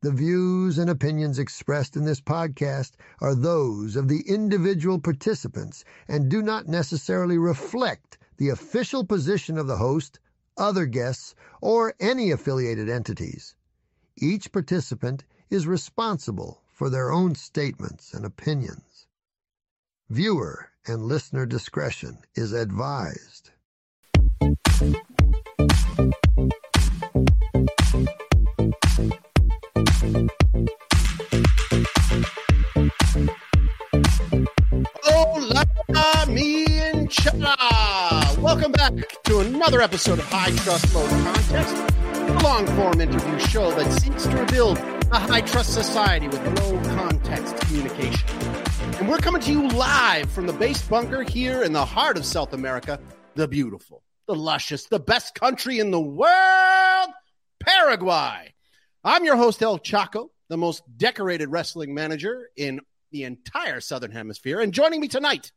The views and opinions expressed in this podcast are those of the individual participants and do not necessarily reflect the official position of the host, other guests, or any affiliated entities. Each participant is responsible for their own statements and opinions. Viewer and listener discretion is advised. Another episode of High Trust Low Context, a long form interview show that seeks to rebuild a high trust society with low context communication. And we're coming to you live from the base bunker here in the heart of South America, the beautiful, the luscious, the best country in the world, Paraguay. I'm your host, El Chaco, the most decorated wrestling manager in the entire Southern Hemisphere. And joining me tonight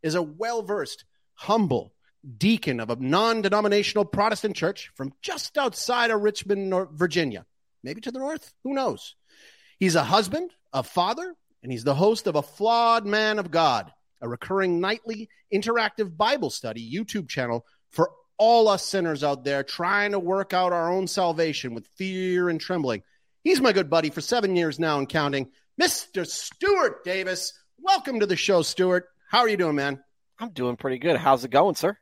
is a well versed, humble deacon of a non denominational Protestant church from just outside of Richmond, Virginia. Maybe to the north. Who knows? He's a husband, a father, and he's the host of A Flawed Man of God, a recurring nightly interactive Bible study YouTube channel for all us sinners out there trying to work out our own salvation with fear and trembling. He's my good buddy for seven years now and counting. Mr. Stuart Davis. Welcome to the show, Stuart. How are you doing, man? I'm doing pretty good. How's it going, sir?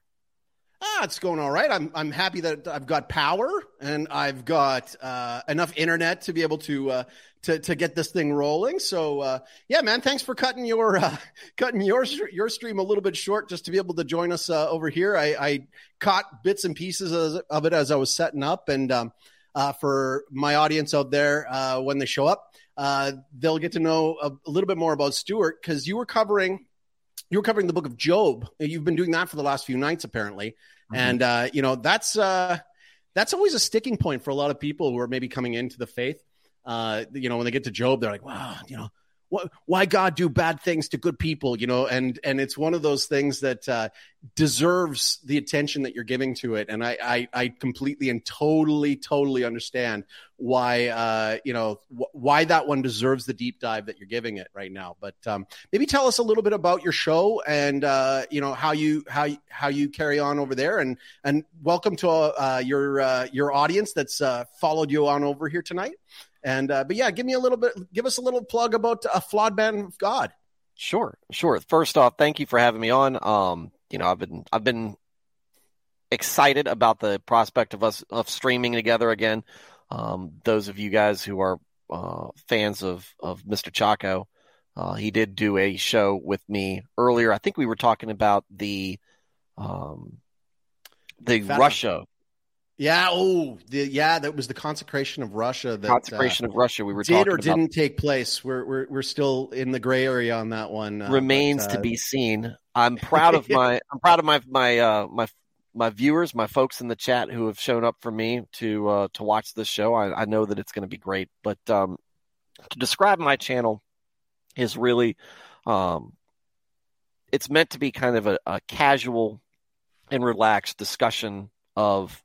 Ah, it's going all right. I'm I'm happy that I've got power and I've got uh, enough internet to be able to uh, to to get this thing rolling. So uh, yeah, man, thanks for cutting your uh, cutting your your stream a little bit short just to be able to join us uh, over here. I, I caught bits and pieces of it as I was setting up, and um, uh, for my audience out there when they show up, uh, they'll get to know a, a little bit more about Stuart because you were covering you were covering the book of Job. You've been doing that for the last few nights, apparently, mm-hmm. and uh, you know that's uh, that's always a sticking point for a lot of people who are maybe coming into the faith. Uh, you know, when they get to Job, they're like, "Wow, you know, why God do bad things to good people, you know, and and it's one of those things that uh, deserves the attention that you're giving to it, and I I, I completely and totally totally understand why uh, you know wh- why that one deserves the deep dive that you're giving it right now. But um, maybe tell us a little bit about your show and uh, you know how you how how you carry on over there, and and welcome to uh, your uh, your audience that's uh, followed you on over here tonight. And uh, but yeah, give me a little bit, give us a little plug about a flawed man of God. Sure, sure. First off, thank you for having me on. Um, you know, I've been I've been excited about the prospect of us of streaming together again. Um, those of you guys who are uh, fans of of Mr. Chaco, uh, he did do a show with me earlier. I think we were talking about the um, the Russia yeah. Oh, the, yeah. That was the consecration of Russia. That, consecration uh, of Russia. We were did or didn't take place. We're, we're we're still in the gray area on that one. Uh, remains but, uh, to be seen. I'm proud of my. I'm proud of my my uh, my my viewers, my folks in the chat who have shown up for me to uh, to watch this show. I, I know that it's going to be great. But um, to describe my channel is really, um, it's meant to be kind of a, a casual and relaxed discussion of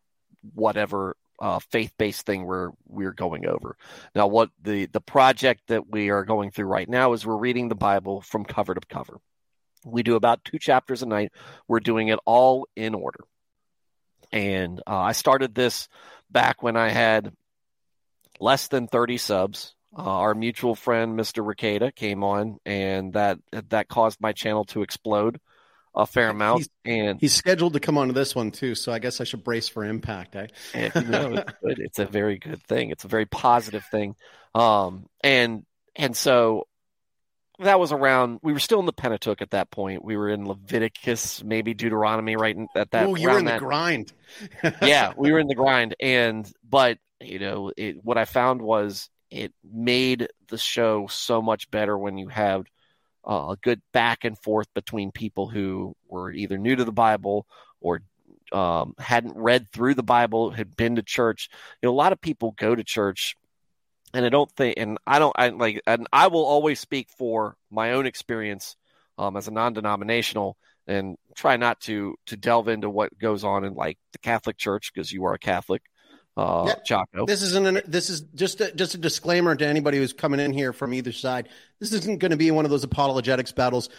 whatever uh, faith-based thing we're we're going over. Now, what the the project that we are going through right now is we're reading the Bible from cover to cover. We do about two chapters a night. We're doing it all in order. And uh, I started this back when I had less than 30 subs. Uh, our mutual friend, Mr. Ricada, came on, and that that caused my channel to explode a fair amount. He's, and he's scheduled to come on to this one too, so I guess I should brace for impact. Eh? you know, it's, it's a very good thing. It's a very positive thing. Um, and and so that was around. We were still in the Pentateuch at that point. We were in Leviticus, maybe Deuteronomy, right at that. Oh, you were in that. the grind. yeah, we were in the grind, and but you know, it, what I found was it made the show so much better when you have uh, a good back and forth between people who were either new to the Bible or um, hadn't read through the Bible, had been to church. You know, a lot of people go to church, and I don't think, and I don't, I like, and I will always speak for my own experience um, as a non-denominational, and try not to to delve into what goes on in like the Catholic Church because you are a Catholic. Uh, yep. Chaco. This isn't an, this is just a, just a disclaimer to anybody who's coming in here from either side. This isn't going to be one of those apologetics battles.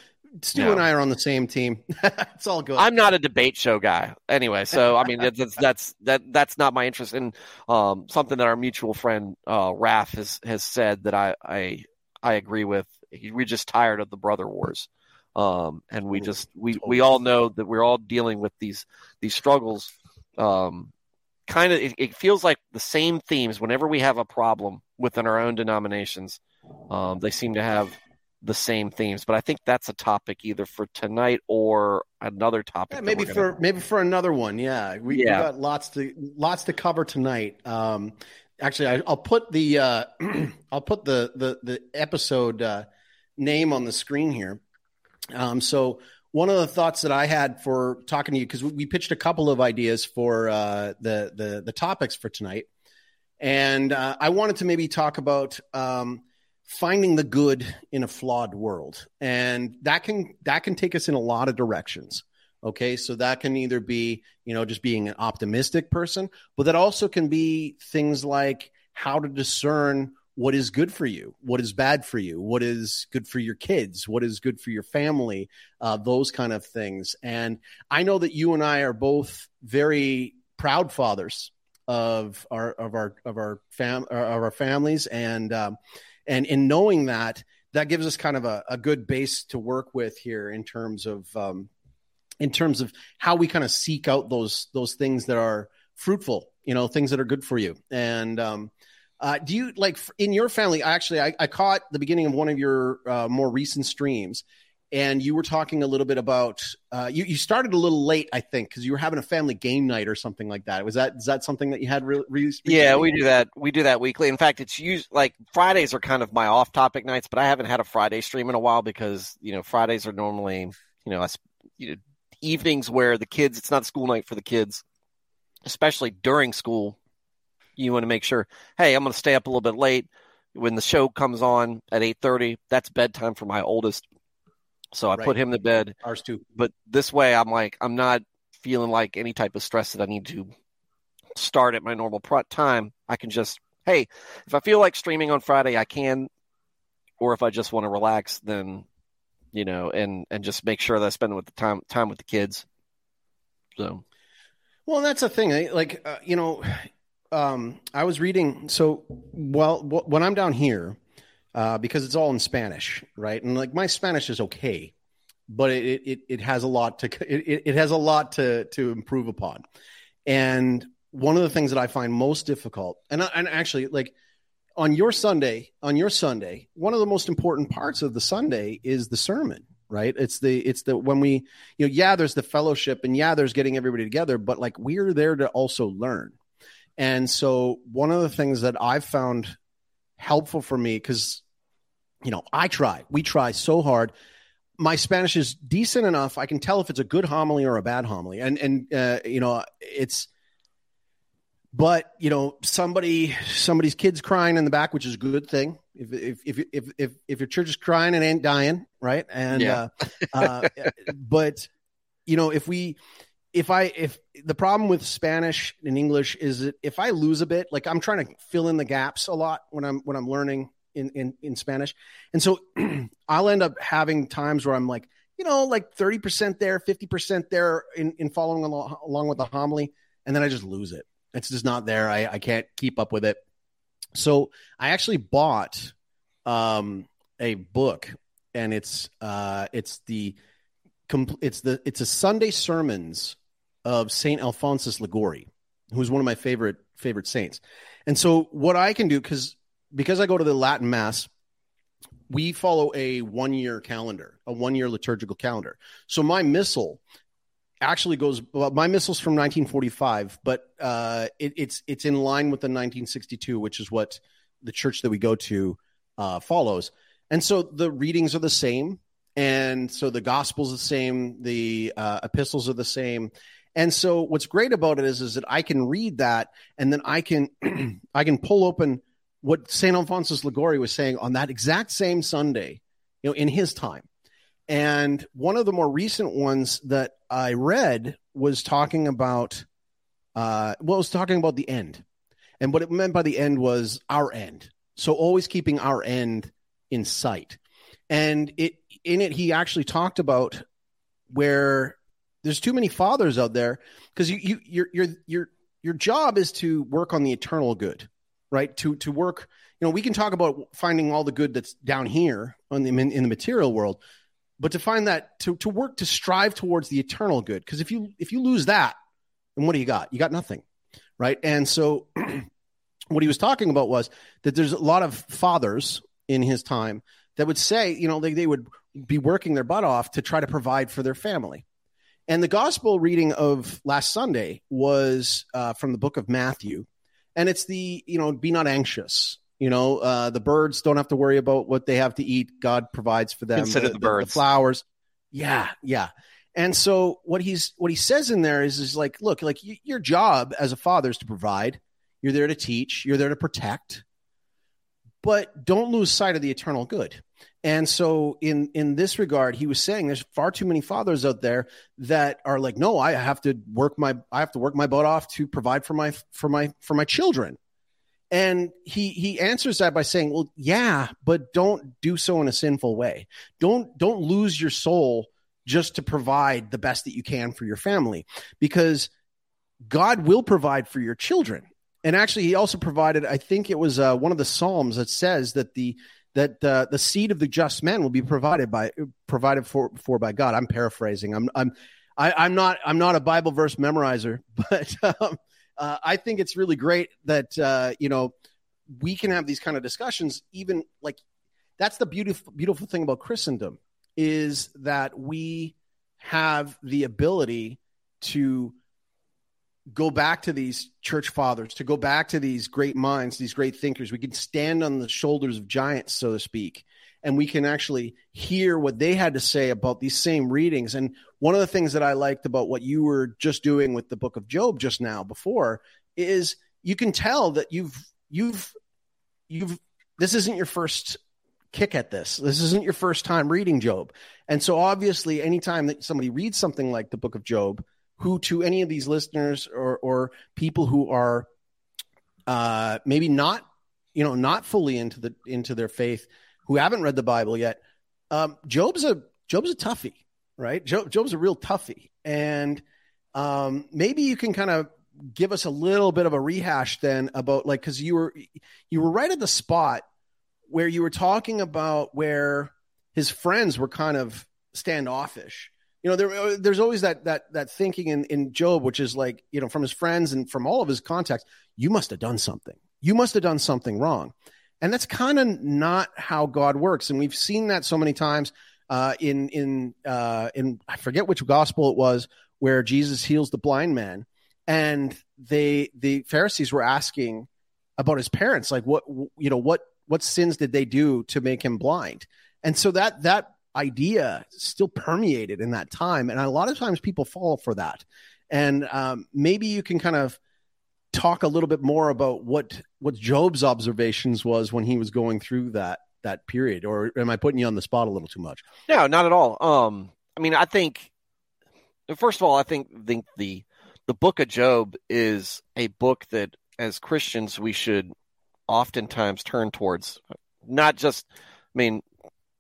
Stu no. and I are on the same team. it's all good. I'm not a debate show guy anyway, so I mean that's that's that that's not my interest. And um, something that our mutual friend uh, Raf has has said that I I I agree with. We're just tired of the brother wars. Um, and we just we we all know that we're all dealing with these these struggles um, kind of it, it, feels like the same themes whenever we have a problem within our own denominations um, they seem to have the same themes but i think that's a topic either for tonight or another topic yeah, maybe for gonna... maybe for another one yeah. We, yeah. we got lots to lots to cover tonight. Um, actually I, will put the uh, i'll put the the the episode uh, name on the screen here. Um, so one of the thoughts that I had for talking to you because we pitched a couple of ideas for uh, the, the the topics for tonight, and uh, I wanted to maybe talk about um, finding the good in a flawed world, and that can that can take us in a lot of directions. Okay, so that can either be you know just being an optimistic person, but that also can be things like how to discern what is good for you, what is bad for you, what is good for your kids, what is good for your family, uh, those kind of things. And I know that you and I are both very proud fathers of our of our of our fam of our families, and um, and in knowing that, that gives us kind of a, a good base to work with here in terms of um, in terms of how we kind of seek out those those things that are fruitful, you know, things that are good for you, and um, uh, do you like in your family? Actually, I, I caught the beginning of one of your uh, more recent streams, and you were talking a little bit about uh, you. You started a little late, I think, because you were having a family game night or something like that. Was that is that something that you had? Re- re- yeah, we do that. We do that weekly. In fact, it's used like Fridays are kind of my off-topic nights, but I haven't had a Friday stream in a while because you know Fridays are normally you know, you know evenings where the kids. It's not school night for the kids, especially during school you want to make sure, hey, I'm going to stay up a little bit late. When the show comes on at 8:30, that's bedtime for my oldest. So I right. put him to bed. Ours too. But this way, I'm like, I'm not feeling like any type of stress that I need to start at my normal time. I can just, hey, if I feel like streaming on Friday, I can. Or if I just want to relax, then you know, and and just make sure that I spend with the time time with the kids. So, well, that's the thing. Like, uh, you know, um, I was reading. So, well, when I'm down here, uh, because it's all in Spanish, right? And like my Spanish is okay, but it it, it has a lot to it, it has a lot to to improve upon. And one of the things that I find most difficult, and and actually like on your Sunday, on your Sunday, one of the most important parts of the Sunday is the sermon, right? It's the it's the when we you know yeah, there's the fellowship and yeah, there's getting everybody together, but like we're there to also learn and so one of the things that I've found helpful for me, because, you know, I try, we try so hard. My Spanish is decent enough. I can tell if it's a good homily or a bad homily. And, and, uh, you know, it's, but you know, somebody, somebody's kids crying in the back, which is a good thing. If, if, if, if, if, if your church is crying and ain't dying, right. And, yeah. uh, uh, but, you know, if we, if I if the problem with Spanish and English is that if I lose a bit, like I'm trying to fill in the gaps a lot when I'm when I'm learning in in, in Spanish, and so I'll end up having times where I'm like, you know, like thirty percent there, fifty percent there in in following along, along with the homily, and then I just lose it. It's just not there. I I can't keep up with it. So I actually bought um, a book, and it's uh, it's the it's the it's a Sunday sermons of Saint Alphonsus Liguori, who's one of my favorite favorite saints. And so what I can do because because I go to the Latin Mass, we follow a one year calendar, a one year liturgical calendar. So my missal actually goes well, my missal's from 1945 but uh, it, it's it's in line with the 1962 which is what the church that we go to uh, follows and so the readings are the same and so the gospel's the same the uh, epistles are the same and so what's great about it is, is that I can read that and then I can I can pull open what St. Alphonsus Liguori was saying on that exact same Sunday, you know, in his time. And one of the more recent ones that I read was talking about uh well, was talking about the end. And what it meant by the end was our end. So always keeping our end in sight. And it in it he actually talked about where there's too many fathers out there because you you your your your your job is to work on the eternal good, right? To to work, you know, we can talk about finding all the good that's down here on the in, in the material world, but to find that to to work to strive towards the eternal good because if you if you lose that, then what do you got? You got nothing, right? And so what he was talking about was that there's a lot of fathers in his time that would say, you know, they, they would be working their butt off to try to provide for their family. And the gospel reading of last Sunday was uh, from the book of Matthew. And it's the, you know, be not anxious. You know, uh, the birds don't have to worry about what they have to eat. God provides for them. Consider the, the birds. The flowers. Yeah, yeah. And so what he's what he says in there is is like, look, like y- your job as a father is to provide. You're there to teach. You're there to protect. But don't lose sight of the eternal good. And so in in this regard, he was saying there's far too many fathers out there that are like, no, I have to work my I have to work my butt off to provide for my for my for my children. And he he answers that by saying, well, yeah, but don't do so in a sinful way. Don't don't lose your soul just to provide the best that you can for your family because God will provide for your children. And actually, he also provided, I think it was uh, one of the Psalms that says that the that uh, the seed of the just man will be provided by provided for for by God. I'm paraphrasing. I'm I'm I, am i am not I'm not a Bible verse memorizer, but um, uh, I think it's really great that uh, you know we can have these kind of discussions. Even like that's the beautiful beautiful thing about Christendom is that we have the ability to go back to these church fathers, to go back to these great minds, these great thinkers. We can stand on the shoulders of giants, so to speak, and we can actually hear what they had to say about these same readings. And one of the things that I liked about what you were just doing with the book of Job just now before is you can tell that you've you've you've this isn't your first kick at this. This isn't your first time reading Job. And so obviously anytime that somebody reads something like the book of Job, who to any of these listeners or or people who are uh, maybe not you know not fully into the into their faith who haven't read the Bible yet, um, Job's a Job's a toughie, right? Job, Job's a real toughie, and um, maybe you can kind of give us a little bit of a rehash then about like because you were you were right at the spot where you were talking about where his friends were kind of standoffish you know, there, uh, there's always that that that thinking in, in Job, which is like, you know, from his friends and from all of his contacts, you must have done something. You must have done something wrong, and that's kind of not how God works. And we've seen that so many times uh, in in uh, in I forget which gospel it was where Jesus heals the blind man, and they the Pharisees were asking about his parents, like what you know what what sins did they do to make him blind, and so that that idea still permeated in that time. And a lot of times people fall for that. And um, maybe you can kind of talk a little bit more about what what Job's observations was when he was going through that that period, or am I putting you on the spot a little too much? No, not at all. Um, I mean, I think first of all, I think think the the book of Job is a book that as Christians we should oftentimes turn towards. Not just, I mean,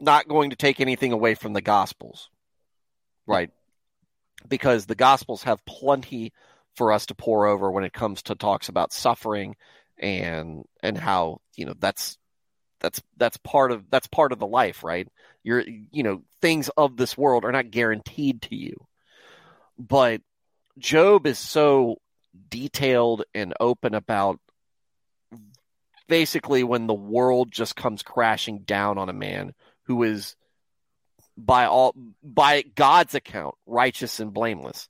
not going to take anything away from the Gospels, right? Because the Gospels have plenty for us to pore over when it comes to talks about suffering and and how you know that's that's that's part of that's part of the life right you're you know things of this world are not guaranteed to you but job is so detailed and open about basically when the world just comes crashing down on a man who is by all by God's account righteous and blameless.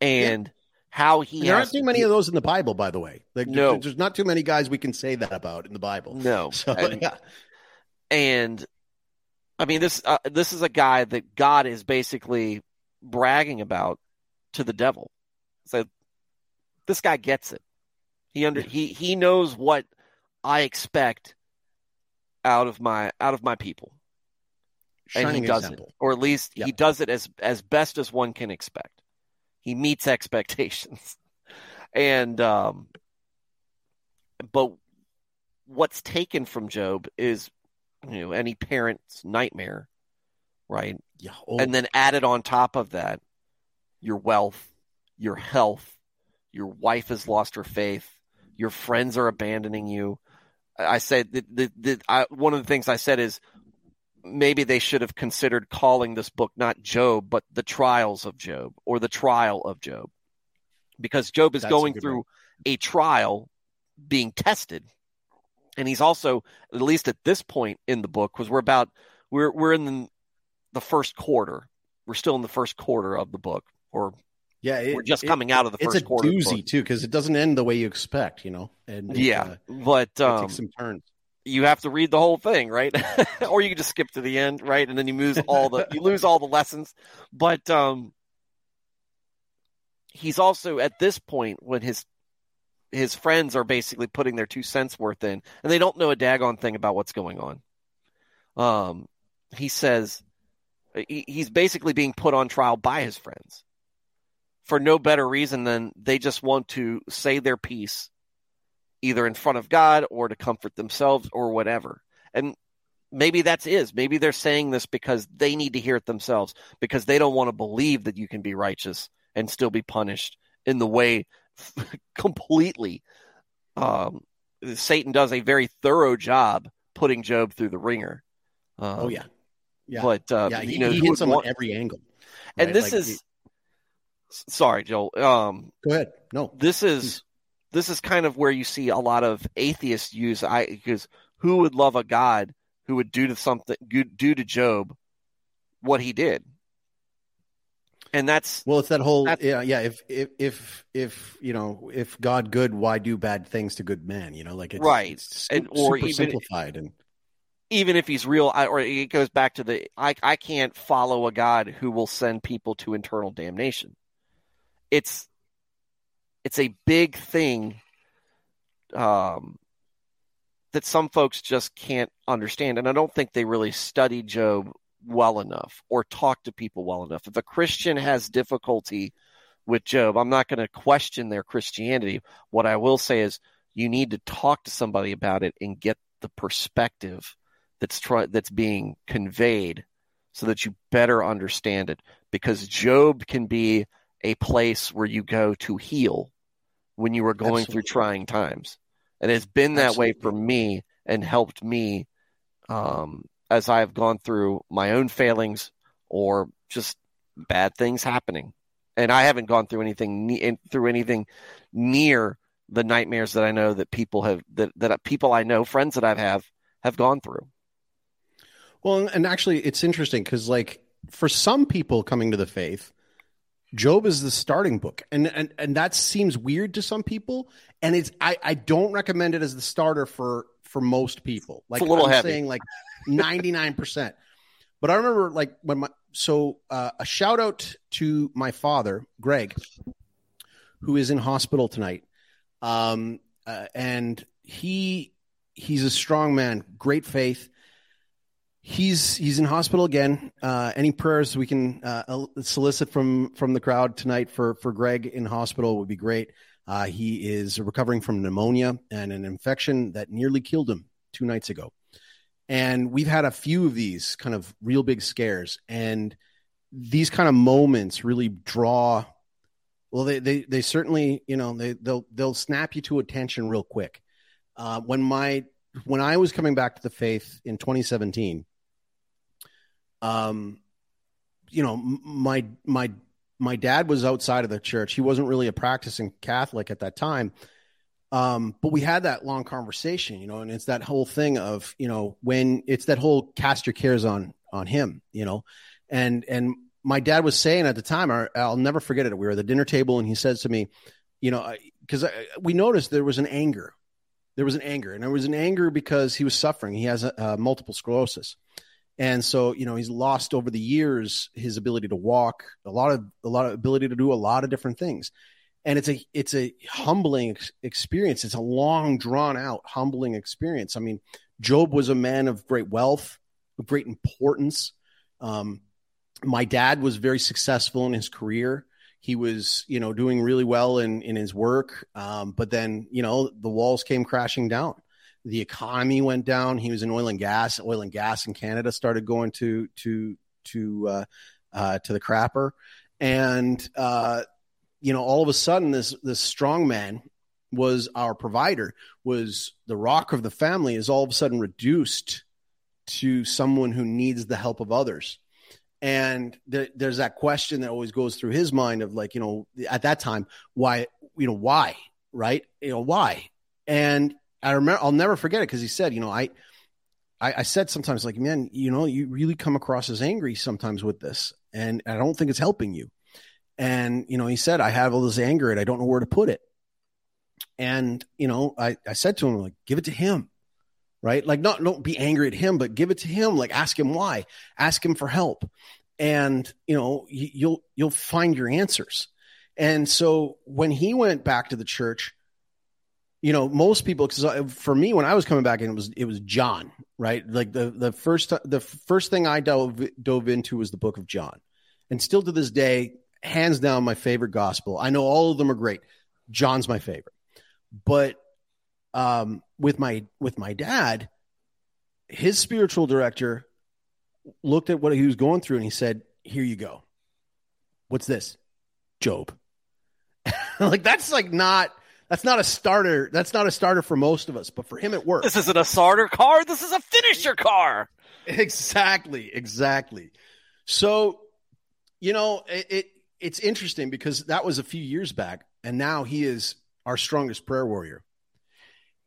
And yeah. how he there aren't too many of those in the Bible, by the way. Like, no, there's not too many guys we can say that about in the Bible. No, so, and, yeah. and I mean this uh, this is a guy that God is basically bragging about to the devil. So this guy gets it. He under he he knows what I expect out of my out of my people. Shining and he does example. it, or at least yep. he does it as as best as one can expect. He meets expectations, and um, but what's taken from Job is you know any parent's nightmare, right? Yeah. Oh, And then added on top of that, your wealth, your health, your wife has lost her faith, your friends are abandoning you. I said that the, the, I, one of the things I said is maybe they should have considered calling this book not Job, but the trials of Job or the trial of Job, because Job is That's going good through one. a trial, being tested, and he's also at least at this point in the book because we're about we're we're in the, the first quarter. We're still in the first quarter of the book, or yeah. it- we're just it- coming out of the It's first a quarter. of the doozy too because it doesn't end the way you expect. You know. And it, Yeah, uh, but it um, takes some turns. you have to read the whole thing, right? or you can just skip to the end, right? And then you lose all the you lose all the lessons. But um he's also at this point when his his friends are basically putting their two cents worth in and they don't know a daggone thing about what's going on. Um he says he, he's basically being put on trial by his friends for no better reason than they just want to say their piece either in front of God or to comfort themselves or whatever. And maybe that's is. Maybe they're saying this because they need to hear it themselves because they don't want to believe that you can be righteous and still be punished in the way completely um, Satan does a very thorough job putting Job through the wringer. Um, Oh yeah. Yeah. But uh, yeah. He, you know, he hits them want- on every angle. and this Like, is sorry, Joel. Um, Go ahead. No. this is this is kind of where you see a lot of atheists use I because who would love a God who would do to something do to Job what he did, and that's Well, it's that whole yeah, yeah. If if if if you know, if God good, why do bad things to good men? You know, like it's Right. it's And- or super even- simplified and even if he's real, I, or it goes back to the I I can't follow a God who will send people to internal damnation. It's it's a big thing um, that some folks just can't understand, and I don't think they really study Job well enough or talk to people well enough. If a Christian has difficulty with Job, I'm not going to question their Christianity. What I will say is you need to talk to somebody about it and get the perspective that's try, that's being conveyed so that you better understand it because Job can be a place where you go to heal when you are going through trying times. And it's been that way for me and helped me um, as I've gone through my own failings or just bad things happening. And I haven't gone through anything through anything near the nightmares that I know that people have that that people I know friends that I've have have gone through. well, and actually, it's interesting because like for some people coming to the faith, Job is the starting book, and and and that seems weird to some people, and it's I I don't recommend it as the starter for for most people. Like a little I'm heavy. saying, like ninety nine percent. But I remember like when my so uh, a shout out to my father, Greg, who is in hospital tonight, um, uh, and he he's a strong man, great faith. He's he's in hospital again. Uh, any prayers we can uh, solicit from from the crowd tonight for for Greg in hospital would be great. Uh, he is recovering from pneumonia and an infection that nearly killed him two nights ago. And we've had a few of these kind of real big scares, and these kind of moments really draw. Well, they they they certainly you know they they'll they'll snap you to attention real quick. Uh, when my when I was coming back to the faith in 2017, um, you know, my my my dad was outside of the church. He wasn't really a practicing Catholic at that time. Um, but we had that long conversation, you know, and it's that whole thing of, you know, when it's that whole cast your cares on on him, you know, and and my dad was saying at the time, I- I'll never forget it. We were at the dinner table, and he says to me, you know, because we noticed there was an anger, there was an anger, and there was an anger because he was suffering. He has a, multiple sclerosis, and so you know he's lost over the years his ability to walk, a lot of a lot of ability to do a lot of different things, and it's a it's a humbling ex- experience. It's a long drawn out humbling experience. I mean, Job was a man of great wealth, of great importance. Um, my dad was very successful in his career. he was you know doing really well in in his work um, but then you know the walls came crashing down the economy went down. He was in oil and gas. Oil and gas in canada started going to to to uh, uh, to the crapper. And uh, you know all of a sudden this this strong man was our provider was the rock of the family is all of a sudden reduced to someone who needs the help of others. And th- there's that question that always goes through his mind of like you know at that time why you know why right? You know why? And i remember i'll never forget it because he said you know I, I i said sometimes like man you know you really come across as angry sometimes with this and i don't think it's helping you and you know he said i have all this anger and i don't know where to put it and you know i i said to him like give it to him right? Like, not don't be angry at him, but give it to him. Like, ask him why, ask him for help, and you know you'll you'll find your answers. And so when he went back to the church, you know, most people, because for me, when I was coming back, and it was it was John, right? Like the the first the first thing I dove dove into was the Book of John, and still to this day, hands down, my favorite gospel. I know all of them are great. John's my favorite, but um, with my with my dad, his spiritual director looked at what he was going through and he said, "Here you go. What's this? Job." like that's like not that's not a starter. That's not a starter for most of us, but for him it works. This isn't a starter car. This is a finisher car. Exactly, exactly. So, you know, it, it it's interesting because that was a few years back, and now he is our strongest prayer warrior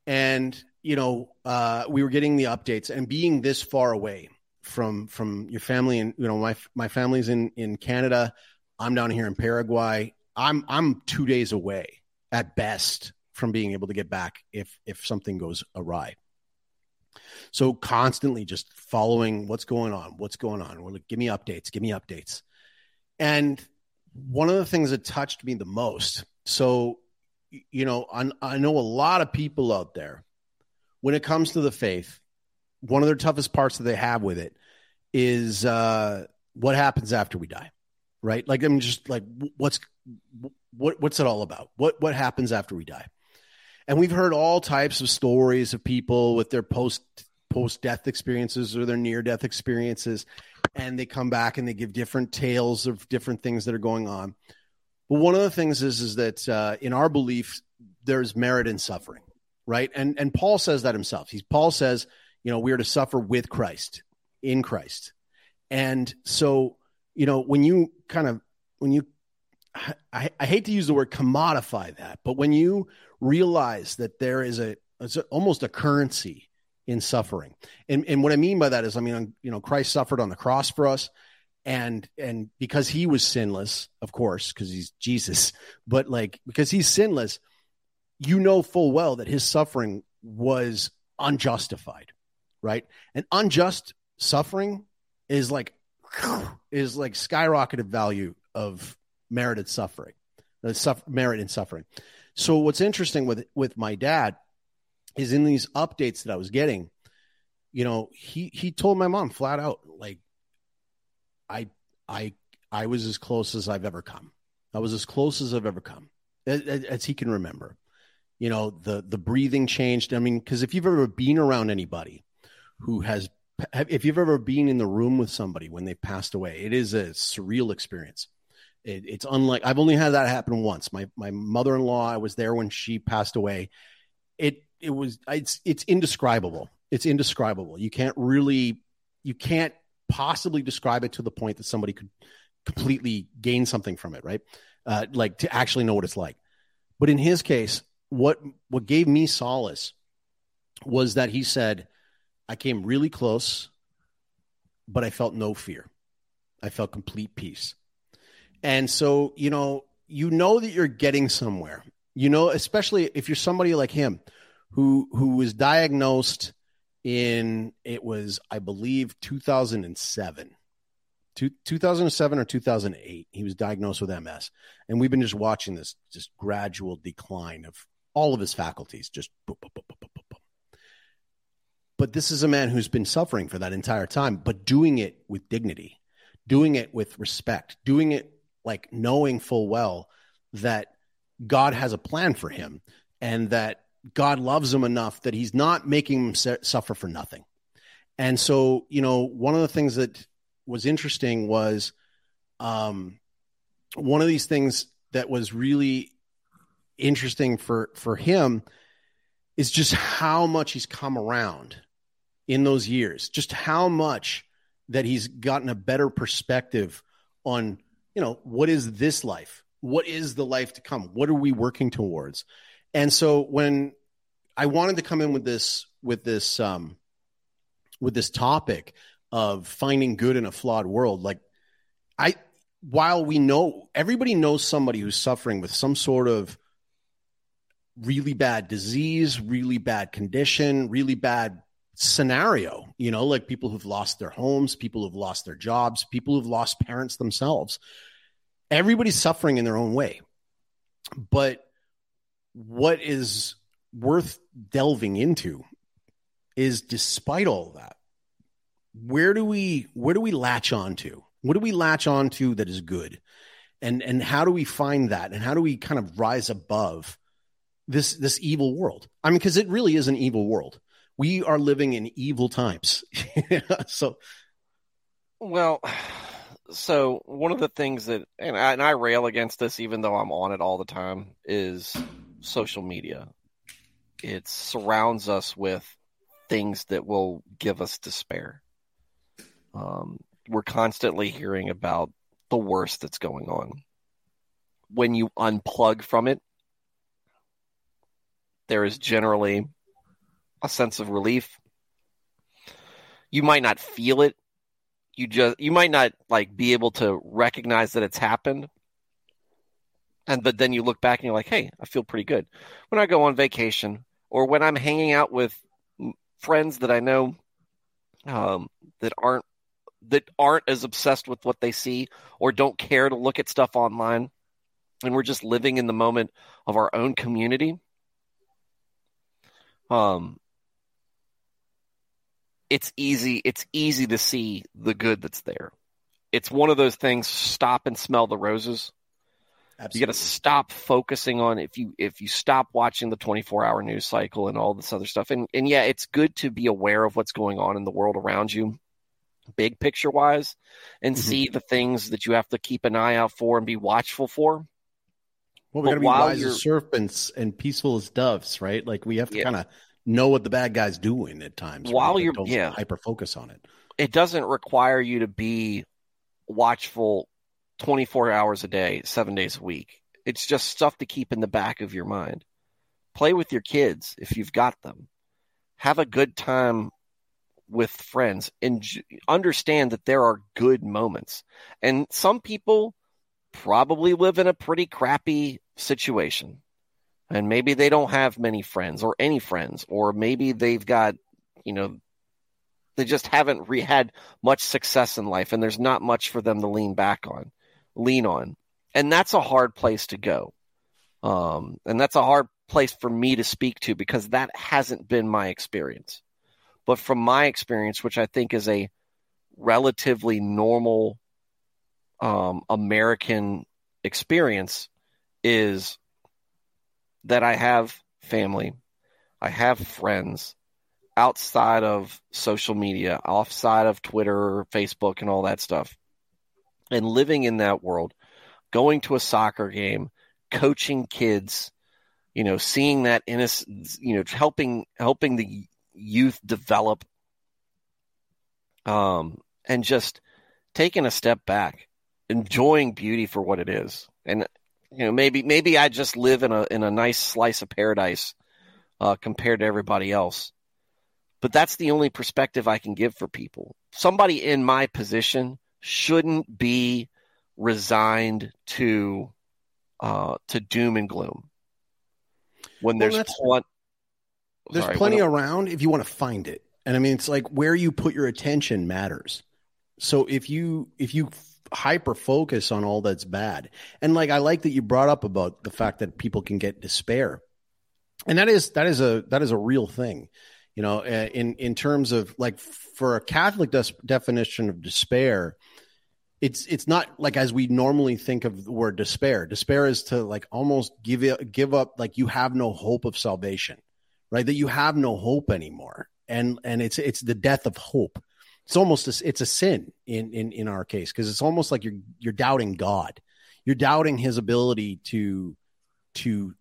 and you know uh, we were getting the updates and being this far away from from your family and you know my my family's in in Canada I'm down here in Paraguay I'm I'm 2 days away at best from being able to get back if if something goes awry. So constantly just following what's going on what's going on. We're like give me updates give me updates. And one of the things that touched me the most so you know, I, I know a lot of people out there when it comes to the faith, one of their toughest parts that they have with it is uh, what happens after we die, right? Like I'm just like, what's what what's it all about? What what happens after we die? And we've heard all types of stories of people with their post post death experiences or their near death experiences, and they come back and they give different tales of different things that are going on. But one of the things is is that uh, in our belief, there's merit in suffering, right? And and Paul says that himself. He's Paul says, you know, we are to suffer with Christ, in Christ, and so you know when you kind of when you I, I hate to use the word commodify that, but when you realize that there is a a, almost a currency in suffering, and and what I mean by that is, I mean, you know, Christ suffered on the cross for us and and because he was sinless of course because he's jesus but like because he's sinless you know full well that his suffering was unjustified right? And unjust suffering is like is like skyrocketed value of merited suffering uh, the suffer, merit in suffering so what's interesting with with my dad is in these updates that i was getting you know he he told my mom flat out like I I I was as close as I've ever come. I was as close as I've ever come, as, as he can remember. You know, the the breathing changed. I mean, because if you've ever been around anybody who has, if you've ever been in the room with somebody when they've passed away, it is a surreal experience. It, it's unlike I've only had that happen once. My my mother in law, I was there when she passed away. It it was it's it's indescribable. It's indescribable. You can't really you can't possibly describe it to the point that somebody could completely gain something from it, right? Uh, like to actually know what it's like. But in his case, what what gave me solace was that he said, "I came really close, but I felt no fear. I felt complete peace." And so, you know, you know that you're getting somewhere. You know, especially if you're somebody like him who who was diagnosed in it was I believe 2007. 2007 or 2008 he was diagnosed with ms and we've been just watching this just gradual decline of all of his faculties just boop, boop, boop, but this is a man who's been suffering for that entire time but doing it with dignity doing it with respect doing it like knowing full well that God has a plan for him and that God loves him enough that he's not making him suffer for nothing. And so, you know, one of the things that was interesting was um, one of these things that was really interesting for for him is just how much he's come around in those years, just how much that he's gotten a better perspective on, you know, what is this life? What is the life to come? What are we working towards? And so when I wanted to come in with this with this um with this topic of finding good in a flawed world, like I while we know everybody knows somebody who's suffering with some sort of really bad disease, really bad condition, really bad scenario, you know, like people who've lost their homes, people who've lost their jobs, people who've lost parents themselves. Everybody's suffering in their own way. But what is worth delving into is despite all that, where do we where do we latch on to? What do we latch on to that is good? And and how do we find that? And how do we kind of rise above this this evil world? I mean, because it really is an evil world. We are living in evil times. so well, so one of the things that and I, and I rail against this even though I'm on it all the time is social media. It surrounds us with things that will give us despair. Um, we're constantly hearing about the worst that's going on. When you unplug from it, there is generally a sense of relief. You might not feel it. You just you might not like be able to recognize that it's happened. And but then you look back and you're like, "Hey, I feel pretty good." When I go on vacation or when I'm hanging out with friends that I know um, that aren't that aren't as obsessed with what they see or don't care to look at stuff online and we're just living in the moment of our own community um it's easy it's easy to see the good that's there it's one of those things stop and smell the roses Absolutely. you got to stop focusing on if you if you stop watching the 24 hour news cycle and all this other stuff and and yeah it's good to be aware of what's going on in the world around you big picture wise and mm-hmm. see the things that you have to keep an eye out for and be watchful for. Well, we got to be wise as serpents and peaceful as doves, right? Like we have to yeah. kind of know what the bad guy's doing at times. While right? you're yeah hyper focus on it. It doesn't require you to be watchful 24 hours a day, seven days a week. It's just stuff to keep in the back of your mind. Play with your kids if you've got them. Have a good time with friends and understand that there are good moments. And some people probably live in a pretty crappy situation. And maybe they don't have many friends or any friends, or maybe they've got, you know, they just haven't re- had much success in life and there's not much for them to lean back on, lean on. And that's a hard place to go. Um, and that's a hard place for me to speak to because that hasn't been my experience. But from my experience, which I think is a relatively normal um, American experience, is that I have family, I have friends outside of social media, outside of Twitter, Facebook, and all that stuff. And living in that world, going to a soccer game, coaching kids, you know, seeing that innocent, you know, helping helping the youth develop um, and just taking a step back, enjoying beauty for what it is. And you know, maybe maybe I just live in a in a nice slice of paradise uh, compared to everybody else. But that's the only perspective I can give for people. Somebody in my position shouldn't be resigned to uh, to doom and gloom when well, there's pl- there's Sorry, plenty around if you want to find it. And I mean, it's like where you put your attention matters. So if you if you hyper focus on all that's bad, and like I like that you brought up about the fact that people can get despair, and that is that is a that is a real thing. You know, uh, in in terms of like for a Catholic des- definition of despair, it's it's not like as we normally think of the word despair. Despair is to like almost give it give up like you have no hope of salvation, right? That you have no hope anymore. And and it's it's the death of hope. It's almost a, it's a sin in in in our case because it's almost like you're you're doubting God. You're doubting his ability to to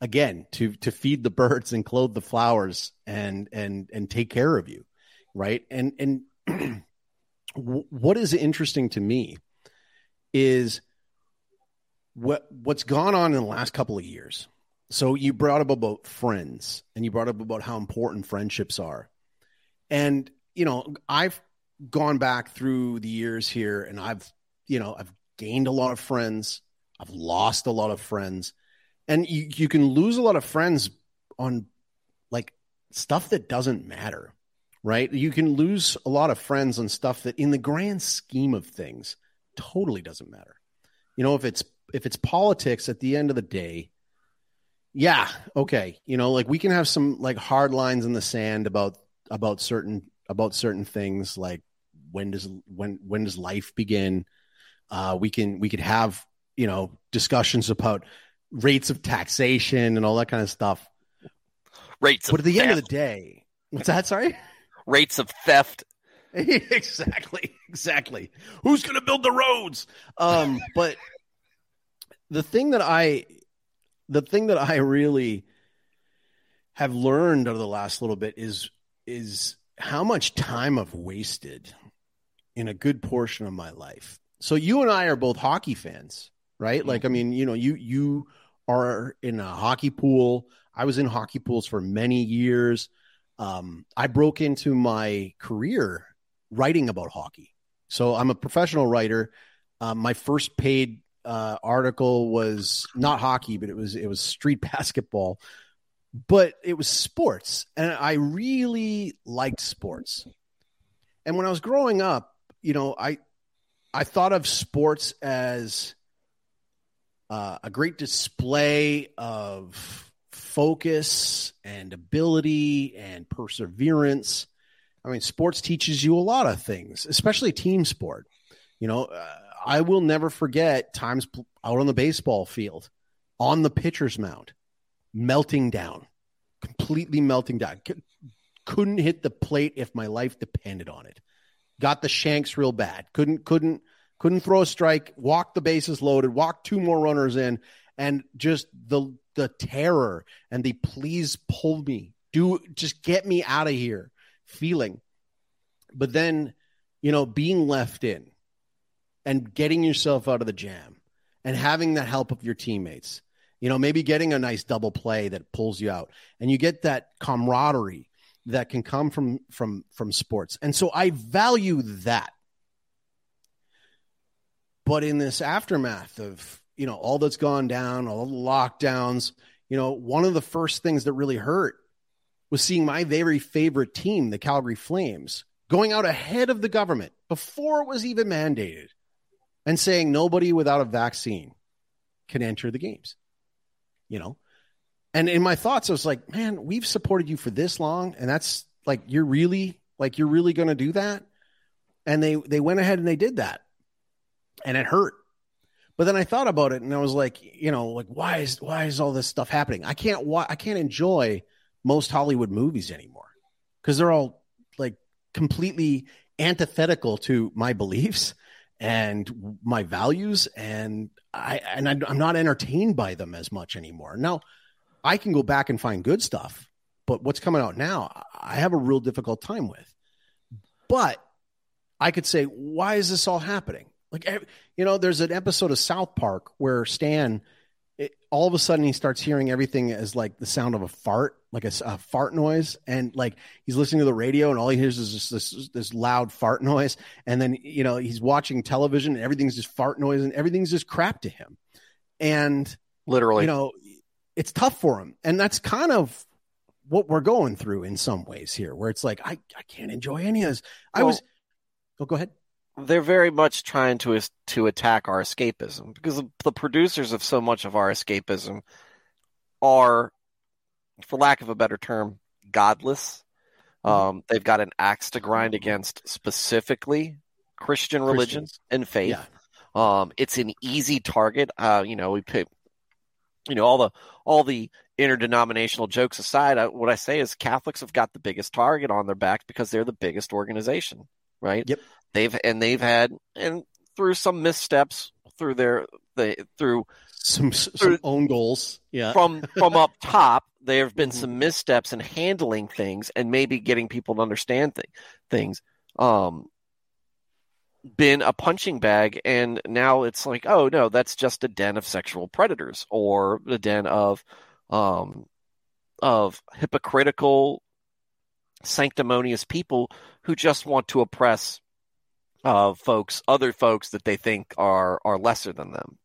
again to to feed the birds and clothe the flowers and and and take care of you, right? And and what is interesting to me is what what's gone on in the last couple of years. So you brought up about friends and you brought up about how important friendships are. And you know, I've gone back through the years here and I've, you know, I've gained a lot of friends. I've lost a lot of friends. And you, you can lose a lot of friends on like stuff that doesn't matter right? You can lose a lot of friends on stuff that in the grand scheme of things totally doesn't matter. You know, if it's if it's politics at the end of the day, yeah, okay. You know, like we can have some like hard lines in the sand about about certain about certain things like when does when when does life begin? Uh we can we could have, you know, discussions about rates of taxation and all that kind of stuff. Rates But at the theft. end of the day, what's that? Sorry? rates of theft. exactly, exactly. Who's going to build the roads? Um, but the thing that I, the thing that I really have learned over the last little bit is is how much time I've wasted in a good portion of my life. So you and I are both hockey fans, right? Like, I mean, you know, you you are in a hockey pool. I was in hockey pools for many years um, I broke into my career writing about hockey. So I'm a professional writer. Um, my first paid uh, article was not hockey, but it was it was street basketball, but it was sports, and I really liked sports. And when I was growing up, you know, I I thought of sports as uh, a great display of focus and ability and perseverance. I mean, sports teaches you a lot of things, especially team sport. You know, uh, I will never forget times out on the baseball field, on the pitcher's mound, melting down, completely melting down. C- couldn't hit the plate if my life depended on it. Got the shanks real bad. Couldn't couldn't couldn't throw a strike. Walked the bases loaded. Walked two more runners in, and just the the terror and the please pull me, do just get me out of here feeling. But then, you know, being left in and getting yourself out of the jam and having the help of your teammates, you know, maybe getting a nice double play that pulls you out and you get that camaraderie that can come from from from sports. And so I value that. But in this aftermath of you know all that's gone down all the lockdowns you know one of the first things that really hurt was seeing my very favorite team the calgary flames going out ahead of the government before it was even mandated and saying nobody without a vaccine can enter the games you know? And in my thoughts i was like man we've supported you for this long and that's like you're really like you're really going to do that? And they they went ahead and they did that. And it hurt. But then I thought about it and I was like, you know, like why is why is all this stuff happening? I can't wa- I can't enjoy most Hollywood movies anymore because they're all like completely antithetical to my beliefs and my values and I and I'm not entertained by them as much anymore. Now, I can go back and find good stuff, but what's coming out now, I have a real difficult time with. But I could say, why is this all happening? Like, you know, there's an episode of South Park where Stan, it, all of a sudden, he starts hearing everything as like the sound of a fart, like a, a, fart noise, and like he's listening to the radio, and all he hears is just this this loud fart noise, and then you know he's watching television, and everything's just fart noise, and everything's just crap to him, and literally, you know, it's tough for him, and that's kind of what we're going through in some ways here, where it's like I I can't enjoy any of this. I Well- was, oh, go ahead. They're very much trying to to attack our escapism because the producers of so much of our escapism are, for lack of a better term, godless. Um, they've got an axe to grind against specifically Christian religion Christians. and faith. Yeah. Um, it's an easy target. Uh, you know, we pick, you know, all the all the interdenominational jokes aside, I, what I say is Catholics have got the biggest target on their back because they're the biggest organization, right? Yep. They've and they've had and through some missteps through their they through Some some own goals. Yeah. from from up top, there have been Mhm. some missteps in handling things and maybe getting people to understand th- things. Um, been a punching bag, and now it's like, oh no, that's just a den of sexual predators or a den of um of hypocritical, sanctimonious people who just want to oppress uh folks, other folks that they think are are lesser than them.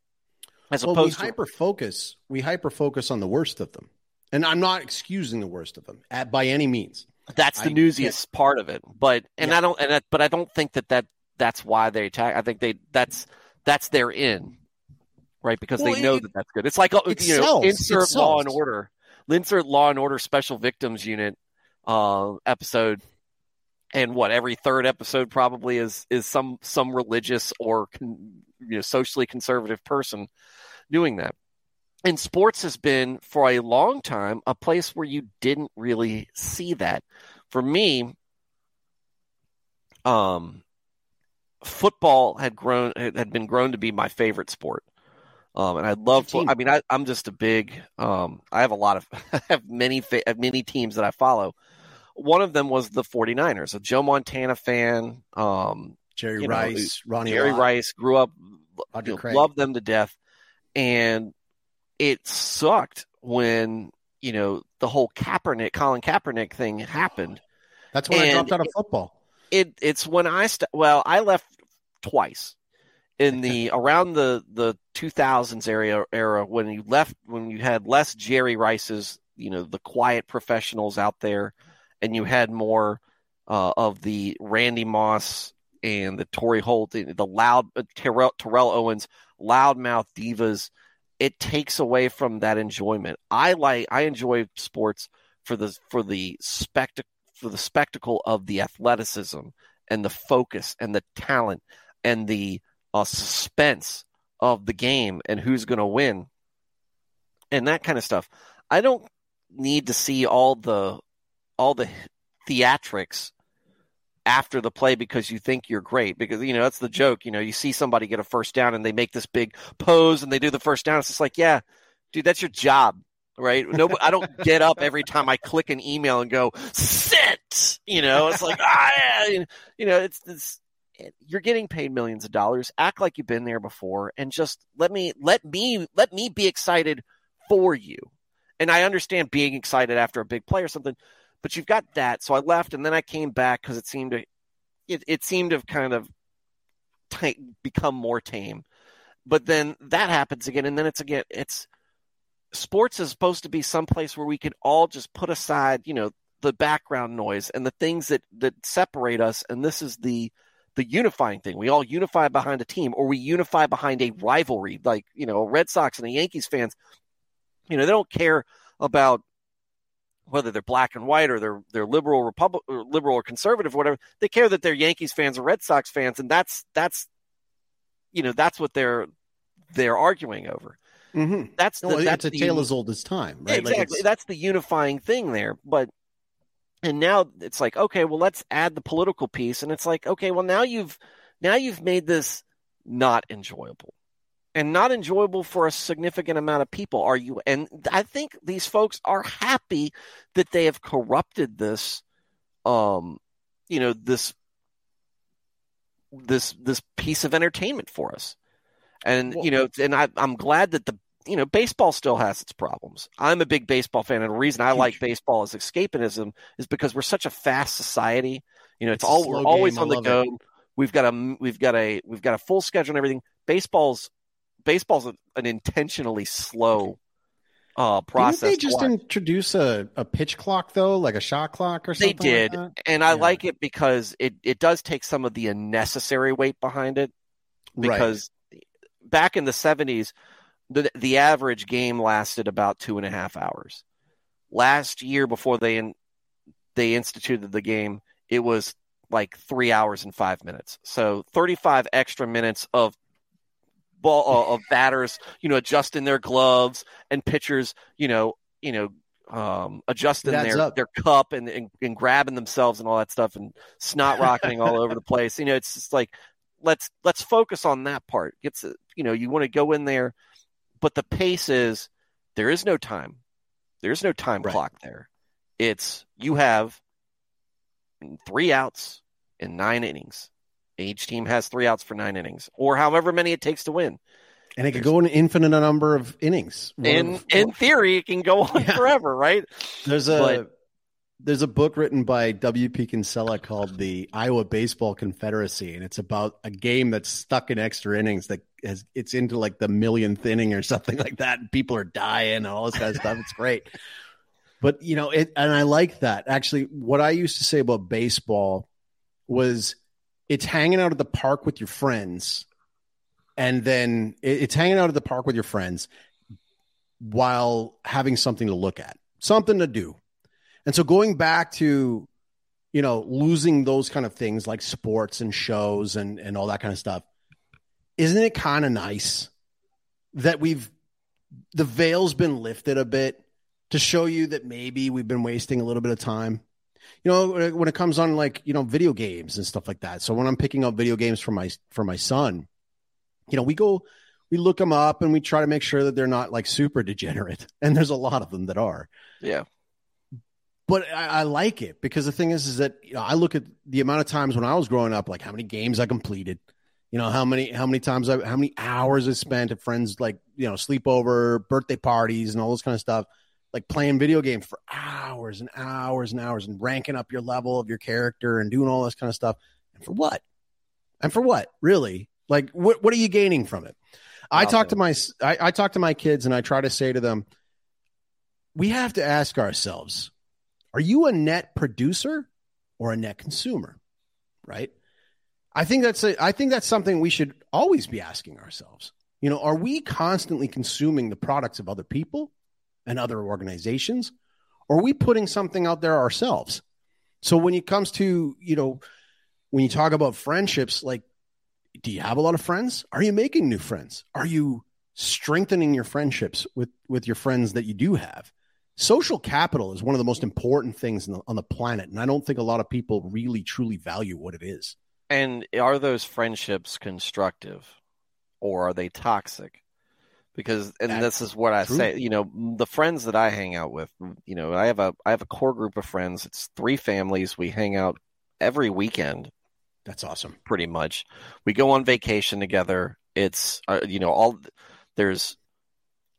As well, we opposed to hyper focus. We hyper focus on the worst of them, and I'm not excusing the worst of them at, by any means. That's the I newsiest part of it. But and Yeah. I don't and I, but I don't think that that that's why they attack. I think they that's that's their in, right? Because Well, they know it- that that's good. It's like uh, it you know, sells. It insert Law and. Order, insert Law and Order Special Victims Unit uh, episode, and what every third episode probably is is some some religious or con, you know socially conservative person doing that. And sports has been for a long time a place where you didn't really see that. For me, um, football had grown had been grown to be my favorite sport. Um, and I love. I mean, I, I'm just a big. Um, I have a lot of. I have many fa- have many teams that I follow. One of them was the 49ers, a Joe Montana fan. Um, Jerry You know, Rice, Ronnie Jerry Lott, Rice grew up, you know, loved them to death, and it sucked when you know the whole Kaepernick, Colin Kaepernick thing happened. That's when I dropped out of football. It it's when I st- well, I left twice in the around the the 2000s area era when you left when you had less Jerry Rice's, you know, the quiet professionals out there, and you had more uh, of the Randy Moss and the Torry Holt, the, the loud uh, Terrell, Terrell Owens, loudmouth divas. It takes away from that enjoyment. I like I enjoy sports for the for the spectacle for the spectacle of the athleticism and the focus and the talent and the uh, suspense of the game and who's going to win and that kind of stuff. I don't need to see all the all the theatrics after the play because you think you're great. Because you know that's the joke. You know you see somebody get a first down and they make this big pose and they do the first down. It's just like yeah dude that's your job right? No i don't get up every time i click an email and go sit you know? It's like ah, you know it's, it's you're getting paid millions of dollars. Act like you've been there before and just let me let me let me be excited for you. And i understand being excited after a big play or something but you've got that. So I left, and then I came back because it seemed to it, it seemed to have kind of t- become more tame. But then that happens again, and then it's again it's sports is supposed to be someplace where we can all just put aside, you know, the background noise and the things that that separate us, and this is the the unifying thing. We all unify behind a team, or we unify behind a rivalry, like you know, Red Sox and the Yankees fans. You know, they don't care about whether they're black and white or they're they're liberal republic or liberal or conservative or whatever they care that they're yankees fans or red sox fans and that's that's you know that's what they're they're arguing over Mm-hmm. that's the, No, that's it's a the, tale as old as time, right? Like exactly it's- that's the unifying thing there but and now it's like okay well let's add the political piece and it's like okay well now you've now you've made this not enjoyable and not enjoyable for a significant amount of people are you? And i think these folks are happy that they have corrupted this um you know this this this piece of entertainment for us. And Well- you know and I, i'm glad that the you know baseball still has its problems. I'm a big baseball fan and the reason i like baseball as escapism is because we're such a fast society. You know it's, It's all we're always game. On the go it. we've got a we've got a we've got a full schedule and everything. Baseball's baseball's an intentionally slow uh process Didn't they just watch. introduce a, a pitch clock though, like a shot clock or something? They did, like and I Yeah. like it because it it does take some of the unnecessary weight behind it because back in the 70s the the average game lasted about two and a half hours last year before they in, they instituted the game it was like three hours and five minutes. So 35 extra minutes of ball uh, of batters, you know, adjusting their gloves and pitchers, you know, you know, um, adjusting their up. their cup and, and, and grabbing themselves and all that stuff and snot rocketing all over the place. You know, it's just like let's let's focus on that part. Gets you know, you want to go in there, but the pace is there is no time. There's no time right. clock there. It's you have three outs in nine innings. Each team has three outs for nine innings, or however many it takes to win. And it could go an infinite number of innings. In in theory, it can go on yeah. forever, right? There's a but, there's a book written by W.P. Kinsella called the Iowa Baseball Confederacy, and it's about a game that's stuck in extra innings that has it's into like the millionth inning or something like that, and people are dying and all this kind of stuff. It's great. But you know, it and I like that. Actually, what I used to say about baseball was it's hanging out at the park with your friends, and then it's hanging out at the park with your friends while having something to look at, something to do. And so going back to, you know, losing those kind of things like sports and shows and and all that kind of stuff, isn't it kind of nice that we've the veil's been lifted a bit to show you that maybe we've been wasting a little bit of time. You know, uh, when it comes on like, you know, video games and stuff like that. So when I'm picking up video games for my for my son, you know, we go we look them up and we try to make sure that they're not like super degenerate. And there's a lot of them that are. Yeah. But I, I like it because the thing is, is that you know, I look at the amount of times when I was growing up, like how many games I completed, you know, how many how many times I how many hours I spent at friends like you know sleepover, birthday parties, and all this kind of stuff like playing video games for hours and hours and hours and ranking up your level of your character and doing all this kind of stuff. And for what? And for what? Really? Like what what are you gaining from it? I talk to my I, I talk to my kids and I try to say to them, we have to ask ourselves, are you a net producer or a net consumer? Right? I think that's a, I think that's something we should always be asking ourselves. You know, are we constantly consuming the products of other people and other organizations? Or are we putting something out there ourselves? So when it comes to, you know, when you talk about friendships, like, do you have a lot of friends? Are you making new friends? Are you strengthening your friendships with, with your friends that you do have? Social capital is one of the most important things the, on the planet. And I don't think a lot of people really truly value what it is. And are those friendships constructive or are they toxic? Because and That's this is what I true. say, you know, the friends that I hang out with, you know, I have a I have a core group of friends. It's three families. We hang out every weekend. That's awesome. Pretty much. We go on vacation together. It's uh, you know, all there's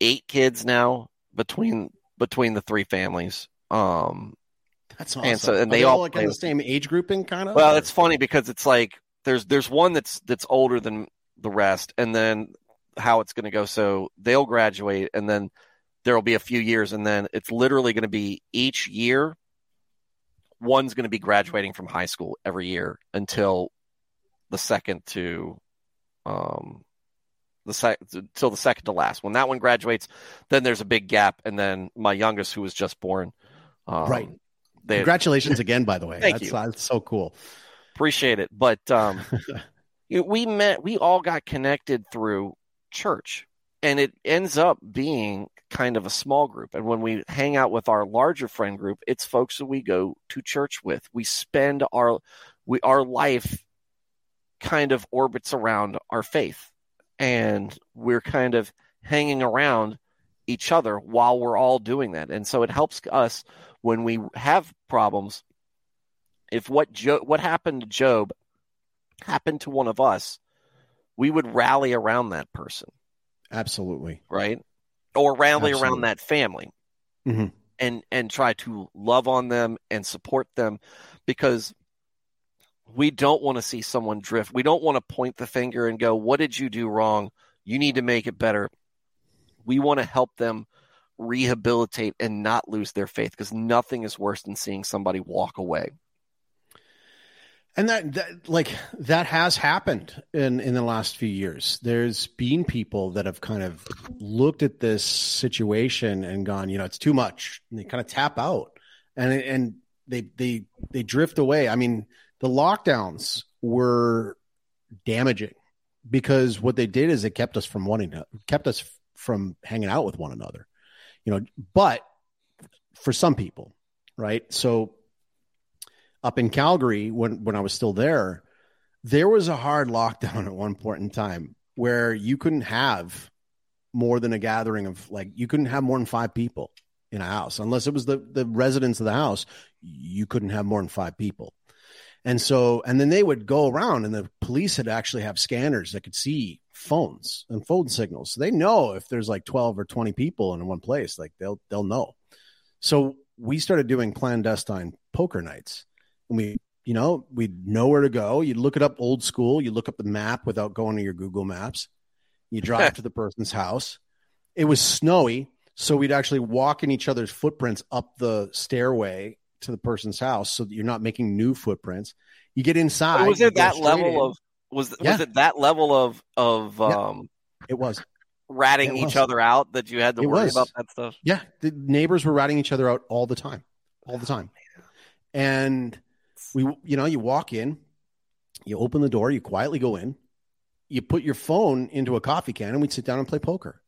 eight kids now between between the three families. Um that's awesome. And so and they, they all, all like in the same age grouping kind of? Well, it's funny because it's like there's there's one that's that's older than the rest and then how it's going to go. So they'll graduate, and then there will be a few years, and then it's literally going to be each year. One's going to be graduating from high school every year until the second to, um, the second until the second to last. When that one graduates, then there's a big gap, and then my youngest, who was just born, um, right. They, Congratulations again, by the way. Thank that's, you. That's so cool. Appreciate it. But um, we met. We all got connected through church. And it ends up being kind of a small group. And when we hang out with our larger friend group, it's folks that we go to church with. We spend our we our life kind of orbits around our faith. And we're kind of hanging around each other while we're all doing that. And so it helps us when we have problems. If what jo- what happened to Job happened to one of us, we would rally around that person. Absolutely. Right? Or rally Absolutely. around that family. Mm-hmm. And and try to love on them and support them because we don't want to see someone drift. We don't want to point the finger and go, "What did you do wrong? You need to make it better." We want to help them rehabilitate and not lose their faith because nothing is worse than seeing somebody walk away. And that, that, like that has happened in in the last few years. There's been people that have kind of looked at this situation and gone, you know, it's too much. And they kind of tap out, and and they they they drift away. I mean, the lockdowns were damaging because what they did is it kept us from wanting to kept us from hanging out with one another you know but for some people right so up in calgary when when i was still there there was a hard lockdown at one point in time where you couldn't have more than a gathering of like you couldn't have more than five people in a house unless it was the the residents of the house you couldn't have more than five people and so, and then they would go around, and the police had actually have scanners that could see phones and phone signals. So they know if there's like 12 or 20 people in one place, like they'll they'll know. So we started doing clandestine poker nights. And we, you know, we'd know where to go. You'd look it up old school, you look up the map without going to your Google Maps. You drive to the person's house. It was snowy, so we'd actually walk in each other's footprints up the stairway to the person's house so that you're not making new footprints. You get inside. But was it that level in. of was yeah. was it that level of of yeah. um it was ratting it each was. other out that you had to it worry was. about that stuff? Yeah, the neighbors were ratting each other out all the time. All the time. And we you know, you walk in, you open the door, you quietly go in, you put your phone into a coffee can and we'd sit down and play poker.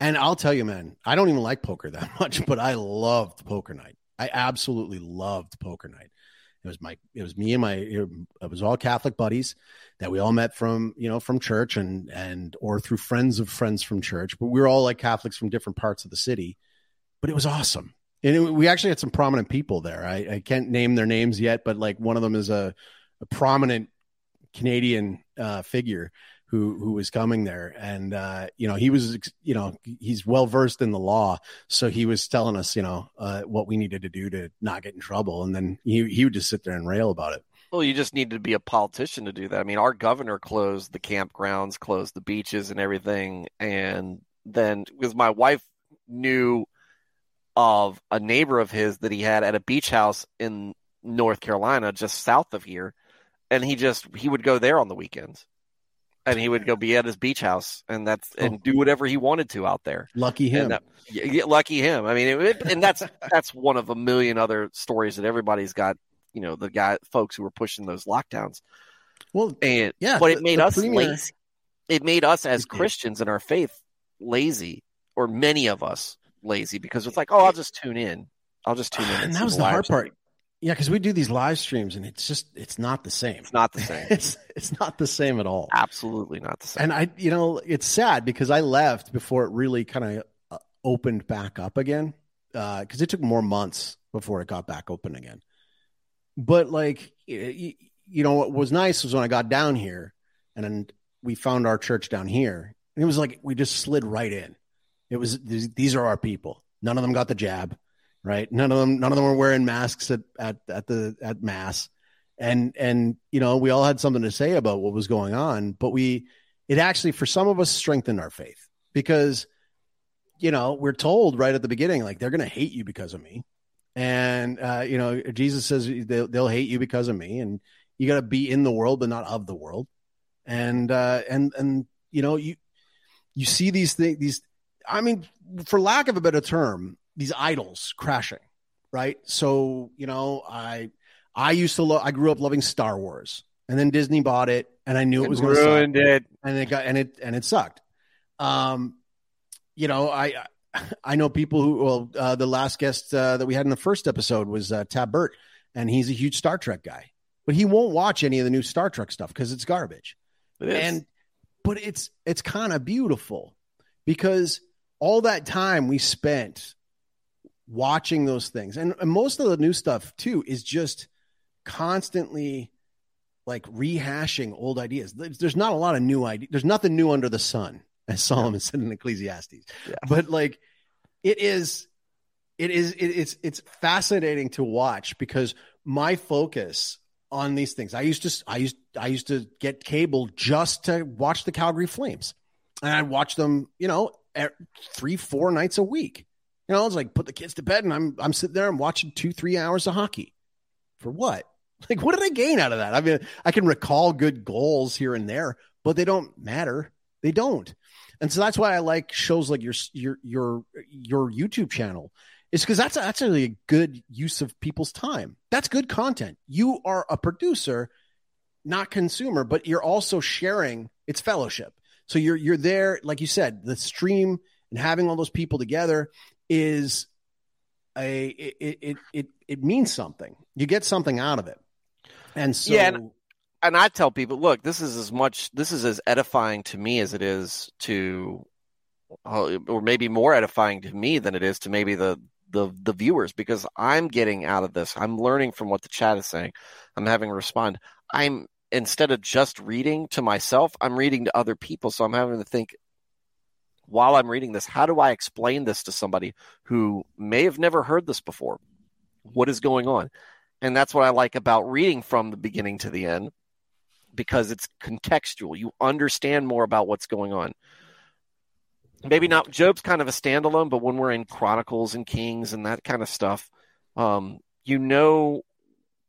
And I'll tell you, man, I don't even like poker that much, but I loved poker night. I absolutely loved poker night. It was my, it was me and my, it was all Catholic buddies that we all met from, you know, from church and, and, or through friends of friends from church, but we were all like Catholics from different parts of the city, but it was awesome. And it, we actually had some prominent people there. I, I, can't name their names yet, but like one of them is a, a prominent Canadian uh, figure who who was coming there. And uh, you know he was you know he's well versed in the law. So he was telling us you know uh, what we needed to do to not get in trouble. And then he he would just sit there and rail about it. Well you just need to be a politician to do that. I mean our governor closed the campgrounds closed the beaches and everything. And then because my wife knew of a neighbor of his that he had at a beach house in north carolina just south of here and he just he would go there on the weekends and he would go be at his beach house and that's and oh. do whatever he wanted to out there. Lucky him. That, yeah, lucky him. I mean, it, and that's that's one of a million other stories that everybody's got. You know, the guy, folks who were pushing those lockdowns. Well, and yeah, but it made us premier... lazy. It made us as Christians in our faith lazy, or many of us lazy, because it's like, oh, I'll just tune in. I'll just tune in. And, and that was the hard part. Yeah, because we do these live streams and it's just it's not the same. It's not the same. it's it's not the same at all. Absolutely not the same. And I, you know, it's sad because I left before it really kind of uh, opened back up again. Because uh, it took more months before it got back open again. But like, you, you know, what was nice was when I got down here and then we found our church down here, and it was like we just slid right in. It was these are our people. None of them got the jab right? None of them, none of them were wearing masks at, at, at the, at mass. And, and, you know, we all had something to say about what was going on, but we, it actually, for some of us, strengthened our faith because, you know, we're told right at the beginning, like they're going to hate you because of me. And, uh, you know, Jesus says they'll, they'll hate you because of me. And you got to be in the world, but not of the world. And, uh, and, and, you know, you, you see these things, these, I mean, for lack of a better term, these idols crashing, right? So you know, I I used to love. I grew up loving Star Wars, and then Disney bought it, and I knew it, it was going to ruined it, and it got and it and it sucked. Um, you know, I I know people who well, uh, the last guest uh, that we had in the first episode was uh, Tab Burt, and he's a huge Star Trek guy, but he won't watch any of the new Star Trek stuff because it's garbage. It and but it's it's kind of beautiful because all that time we spent watching those things. And, and most of the new stuff too is just constantly like rehashing old ideas. There's not a lot of new ideas. There's nothing new under the sun, as Solomon said in Ecclesiastes. Yeah. But like it is it is it, it's it's fascinating to watch because my focus on these things. I used to I used I used to get cable just to watch the Calgary Flames. And I'd watch them, you know, Er, three, four nights a week. You know, it's like put the kids to bed and I'm I'm sitting there, I'm watching two, three hours of hockey. For what? Like, what did I gain out of that? I mean, I can recall good goals here and there, but they don't matter. They don't. And so that's why I like shows like your your your your YouTube channel is because that's actually a good use of people's time. That's good content. You are a producer, not consumer, but you're also sharing its fellowship. So you're you're there, like you said, the stream and having all those people together is a it it it, it means something. You get something out of it. And so Yeah, and- and I tell people, look, this is as much, this is as edifying to me as it is to, uh, or maybe more edifying to me than it is to maybe the the the viewers because I'm getting out of this. I'm learning from what the chat is saying. I'm having to respond. I'm instead of just reading to myself, I'm reading to other people. So I'm having to think while I'm reading this, how do I explain this to somebody who may have never heard this before? What is going on? And that's what I like about reading from the beginning to the end because it's contextual. You understand more about what's going on. Maybe not Job's kind of a standalone, but when we're in Chronicles and Kings and that kind of stuff, um, you know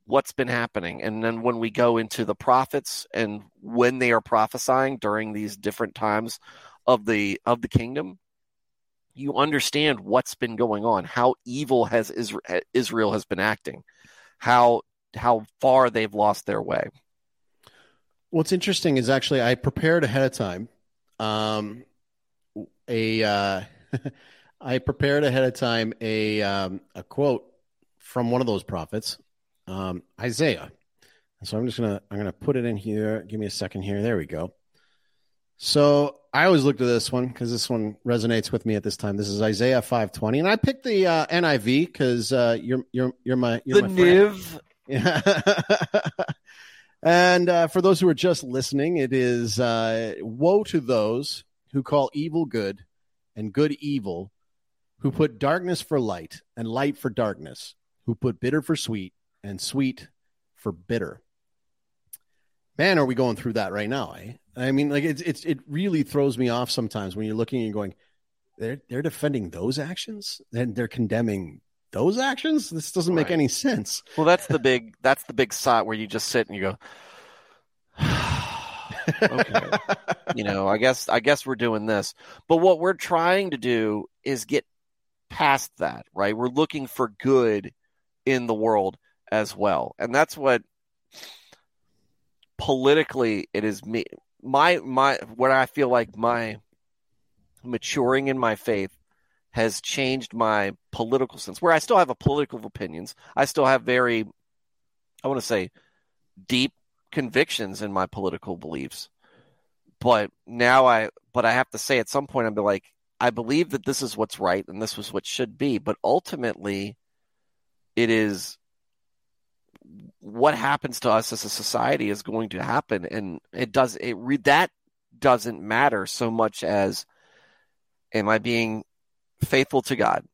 what's been happening. And then when we go into the prophets and when they are prophesying during these different times of the of the kingdom, you understand what's been going on, how evil has Israel, has been acting, how how far they've lost their way. What's interesting is actually I prepared ahead of time. Um, a uh, I prepared ahead of time a um, a quote from one of those prophets, um, Isaiah. So I'm just gonna I'm gonna put it in here. Give me a second here. There we go. So I always looked at this one because this one resonates with me at this time. This is Isaiah 5:20, and I picked the uh, NIV because uh, you're you're you're my you're the my. Niv. Yeah. and uh, for those who are just listening, it is uh, woe to those who call evil good and good evil, who put darkness for light and light for darkness, who put bitter for sweet and sweet for bitter. Man, are we going through that right now? Eh? I mean, like it's it's it really throws me off sometimes when you're looking and going, they're they're defending those actions and they're condemning those actions. This doesn't make any sense. Well, that's the big that's the big side where you just sit and you go, okay, you know, I guess I guess we're doing this. But what we're trying to do is get past that, right? We're looking for good in the world as well. And that's what politically it is me my my what I feel like my maturing in my faith has changed my political sense where I still have a political opinions. I still have very I want to say deep convictions in my political beliefs. But now I but I have to say at some point be like I believe that this is what's right and this was what should be, but ultimately it is what happens to us as a society is going to happen and it does it re, that doesn't matter so much as am I being faithful to God?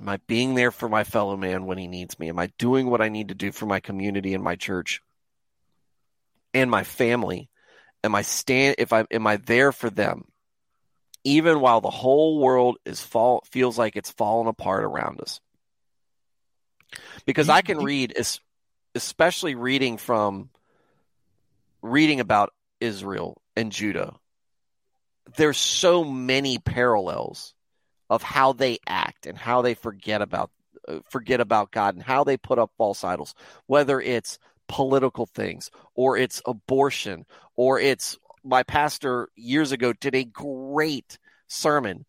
Am I being there for my fellow man when he needs me? Am I doing what I need to do for my community and my church and my family? Am I stand if I am I there for them? Even while the whole world is fall feels like it's falling apart around us. Because I can read es- especially reading from reading about Israel and Judah. There's so many parallels of how they act and how they forget about uh, forget about God and how they put up false idols, whether it's political things or it's abortion or it's my pastor years ago did a great sermon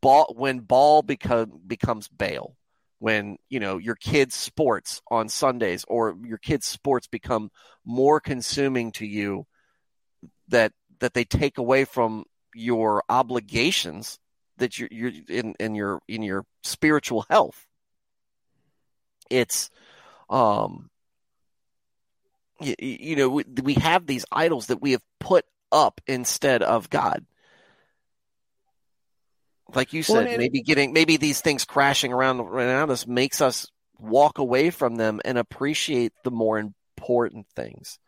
ball, when ball become, becomes Baal when you know your kids sports on Sundays or your kids sports become more consuming to you that that they take away from your obligations that you're, you're in, in your in your spiritual health. It's, um, you, you know, we, we have these idols that we have put up instead of God. Like you said, and- maybe getting maybe these things crashing around around us makes us walk away from them and appreciate the more important things.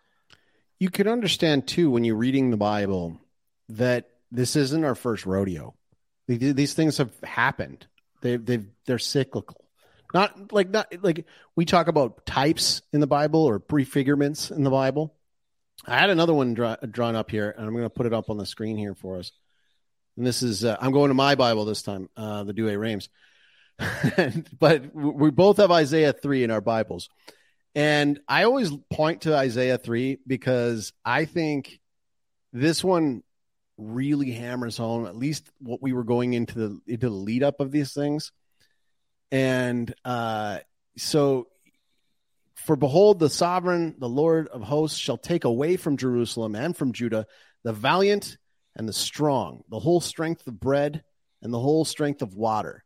You can understand too when you're reading the Bible that this isn't our first rodeo. These things have happened. They they they're cyclical. Not like not like we talk about types in the Bible or prefigurements in the Bible. I had another one draw, drawn up here, and I'm going to put it up on the screen here for us. And this is uh, I'm going to my Bible this time, uh, the Douay-Rheims. but we both have Isaiah 3 in our Bibles. And I always point to Isaiah 3 because I think this one really hammers home at least what we were going into the into the lead up of these things. And uh so for behold the sovereign the Lord of hosts shall take away from Jerusalem and from Judah the valiant and the strong, the whole strength of bread and the whole strength of water.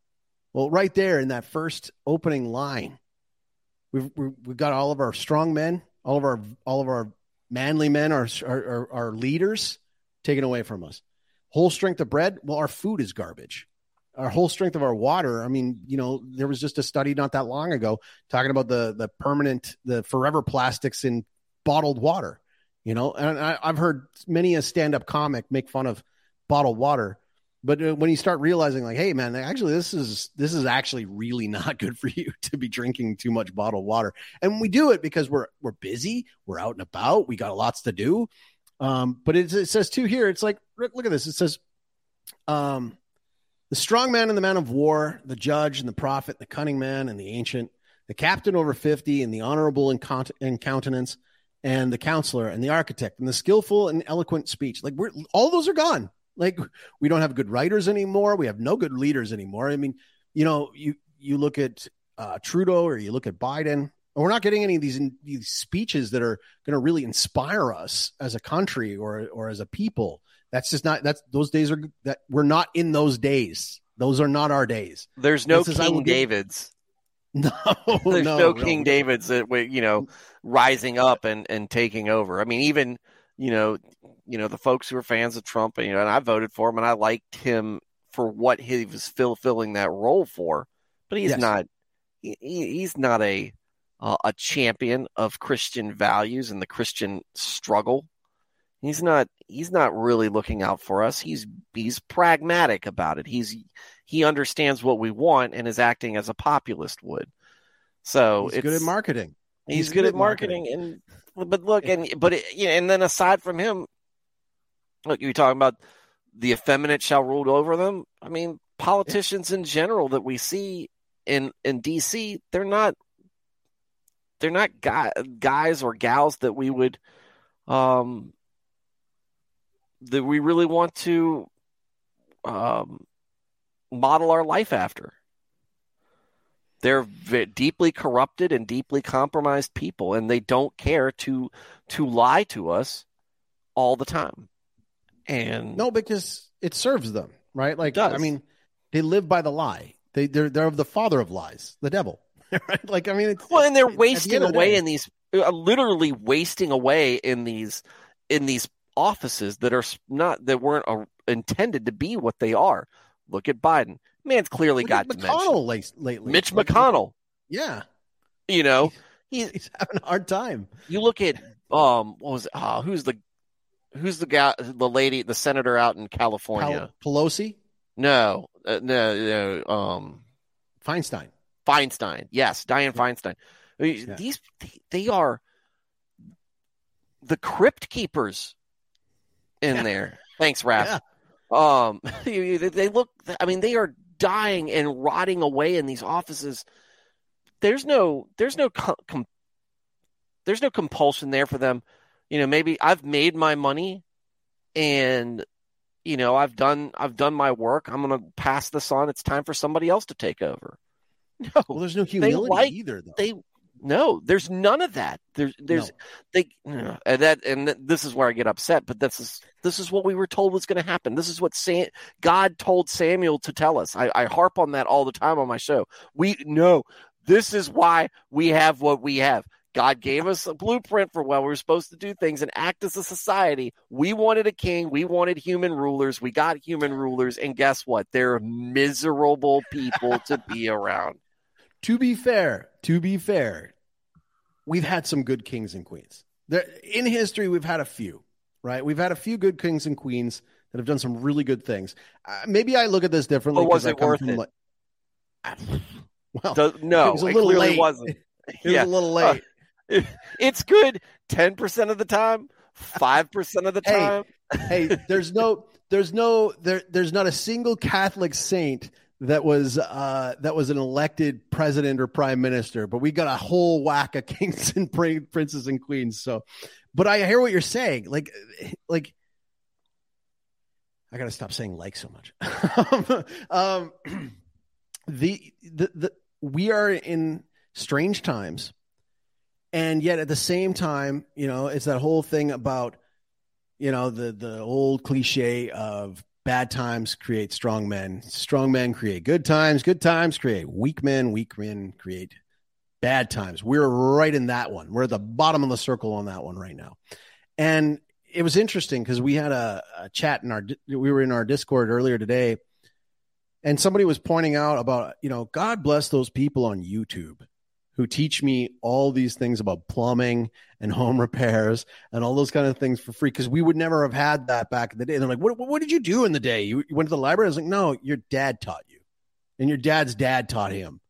Well, right there in that first opening line, we've we've got all of our strong men, all of our all of our manly men, our our, our leaders taken away from us. Whole strength of bread. Well, our food is garbage. Our whole strength of our water. I mean, you know, there was just a study not that long ago talking about the the permanent, the forever plastics in bottled water. You know, and I, I've heard many a stand up comic make fun of bottled water but uh, when you start realizing like hey man actually this is this is actually really not good for you to be drinking too much bottled water. And we do it because we're we're busy we're out and about we got lots to do. Um, but it, it says too here it's like look at this. It says um, the strong man and the man of war the judge and the prophet the cunning man and the ancient the captain over 50 and the honorable in, in countenance and the counselor and the architect and the skillful and eloquent speech like we're all those are gone like we don't have good writers anymore. We have no good leaders anymore. I mean, you know, you you look at uh, Trudeau or you look at Biden, and we're not getting any of these these speeches that are going to really inspire us as a country or or as a people. That's just not that's those days are that we're not in those days. Those are not our days. There's no King Davids. No, there's no, no King no. Davids that you know rising up and and taking over. I mean, even you know you know the folks who are fans of Trump, and, you know, and I voted for him, and I liked him for what he was fulfilling that role for. But he's yes. not he, he's not a uh, a champion of Christian values and the Christian struggle. He's not he's not really looking out for us. He's he's pragmatic about it. He's he understands what we want and is acting as a populist would. So he's good at marketing. He's, he's good, good, at marketing, marketing. and but look and but it, you know, and then aside from him, Look, you're talking about the effeminate shall rule over them. I mean, politicians in general that we see in in DC, they're not they're not guy, guys or gals that we would um that we really want to um model our life after. They're v- deeply corrupted and deeply compromised people, and they don't care to to lie to us all the time. And no, because it serves them, right? Like, I mean, they live by the lie. They they're they're of the father of lies, the devil. right? Like, I mean, well, and they're wasting the away in these, uh, literally wasting away in these in these offices that are not that weren't uh, intended to be what they are. Look at Biden. Man's clearly Look got McConnell late, lately. Mitch McConnell. Yeah, you know he's, he's having a hard time. You look at um, what was it? Uh, who's the who's the guy, the lady, the senator out in California? Pelosi? No, uh, no, no. Um, Feinstein. Feinstein. Yes, Dianne Feinstein. Yeah. These they are the crypt keepers in yeah. there. Thanks, Raph. Yeah. Um, they look. I mean, they are dying and rotting away in these offices. There's no. There's no. Com- there's no compulsion there for them you know, maybe I've made my money and you know, I've done I've done my work. I'm going to pass this on. It's time for somebody else to take over. No. Well, there's no humility like, either though. They no, there's none of that. There's there's no. they you know, and that and this is where I get upset, but this is this is what we were told was going to happen. This is what Sam, God told Samuel to tell us. I, I harp on that all the time on my show. We know this is why we have what we have. God gave us a blueprint for how we are supposed to do things and act as a society. We wanted a king. We wanted human rulers. We got human rulers. And guess what? They're miserable people to be around. To be fair, to be fair, we've had some good kings and queens. There, in history, we've had a few, right? We've had a few good kings and queens that have done some really good things. Uh, maybe I look at this differently. But was it worth it? Like, well, Does, no, it was a little late. Wasn't. It yeah. was a little late. Uh, it's good 10% of the time, 5% of the time. Hey, hey, there's no there's no there there's not a single Catholic saint that was uh, that was an elected president or prime minister, but we got a whole whack of kings and princes and queens. So, but I hear what you're saying. Like, like I got to stop saying like so much. um, the, the the we are in strange times, and yet at the same time, you know, it's that whole thing about you know the the old cliche of bad times create strong men. Strong men create good times. Good times create weak men. Weak men create bad times. We're right in that one. We're at the bottom of the circle on that one right now. And it was interesting because we had a, a, chat in our, we were in our Discord earlier today, and somebody was pointing out about, you know, God bless those people on YouTube who teach me all these things about plumbing and home repairs and all those kind of things for free because we would never have had that back in the day. And they're like, what, what did you do in the day? You, you went to the library? I was like, no, your dad taught you, and your dad's dad taught him.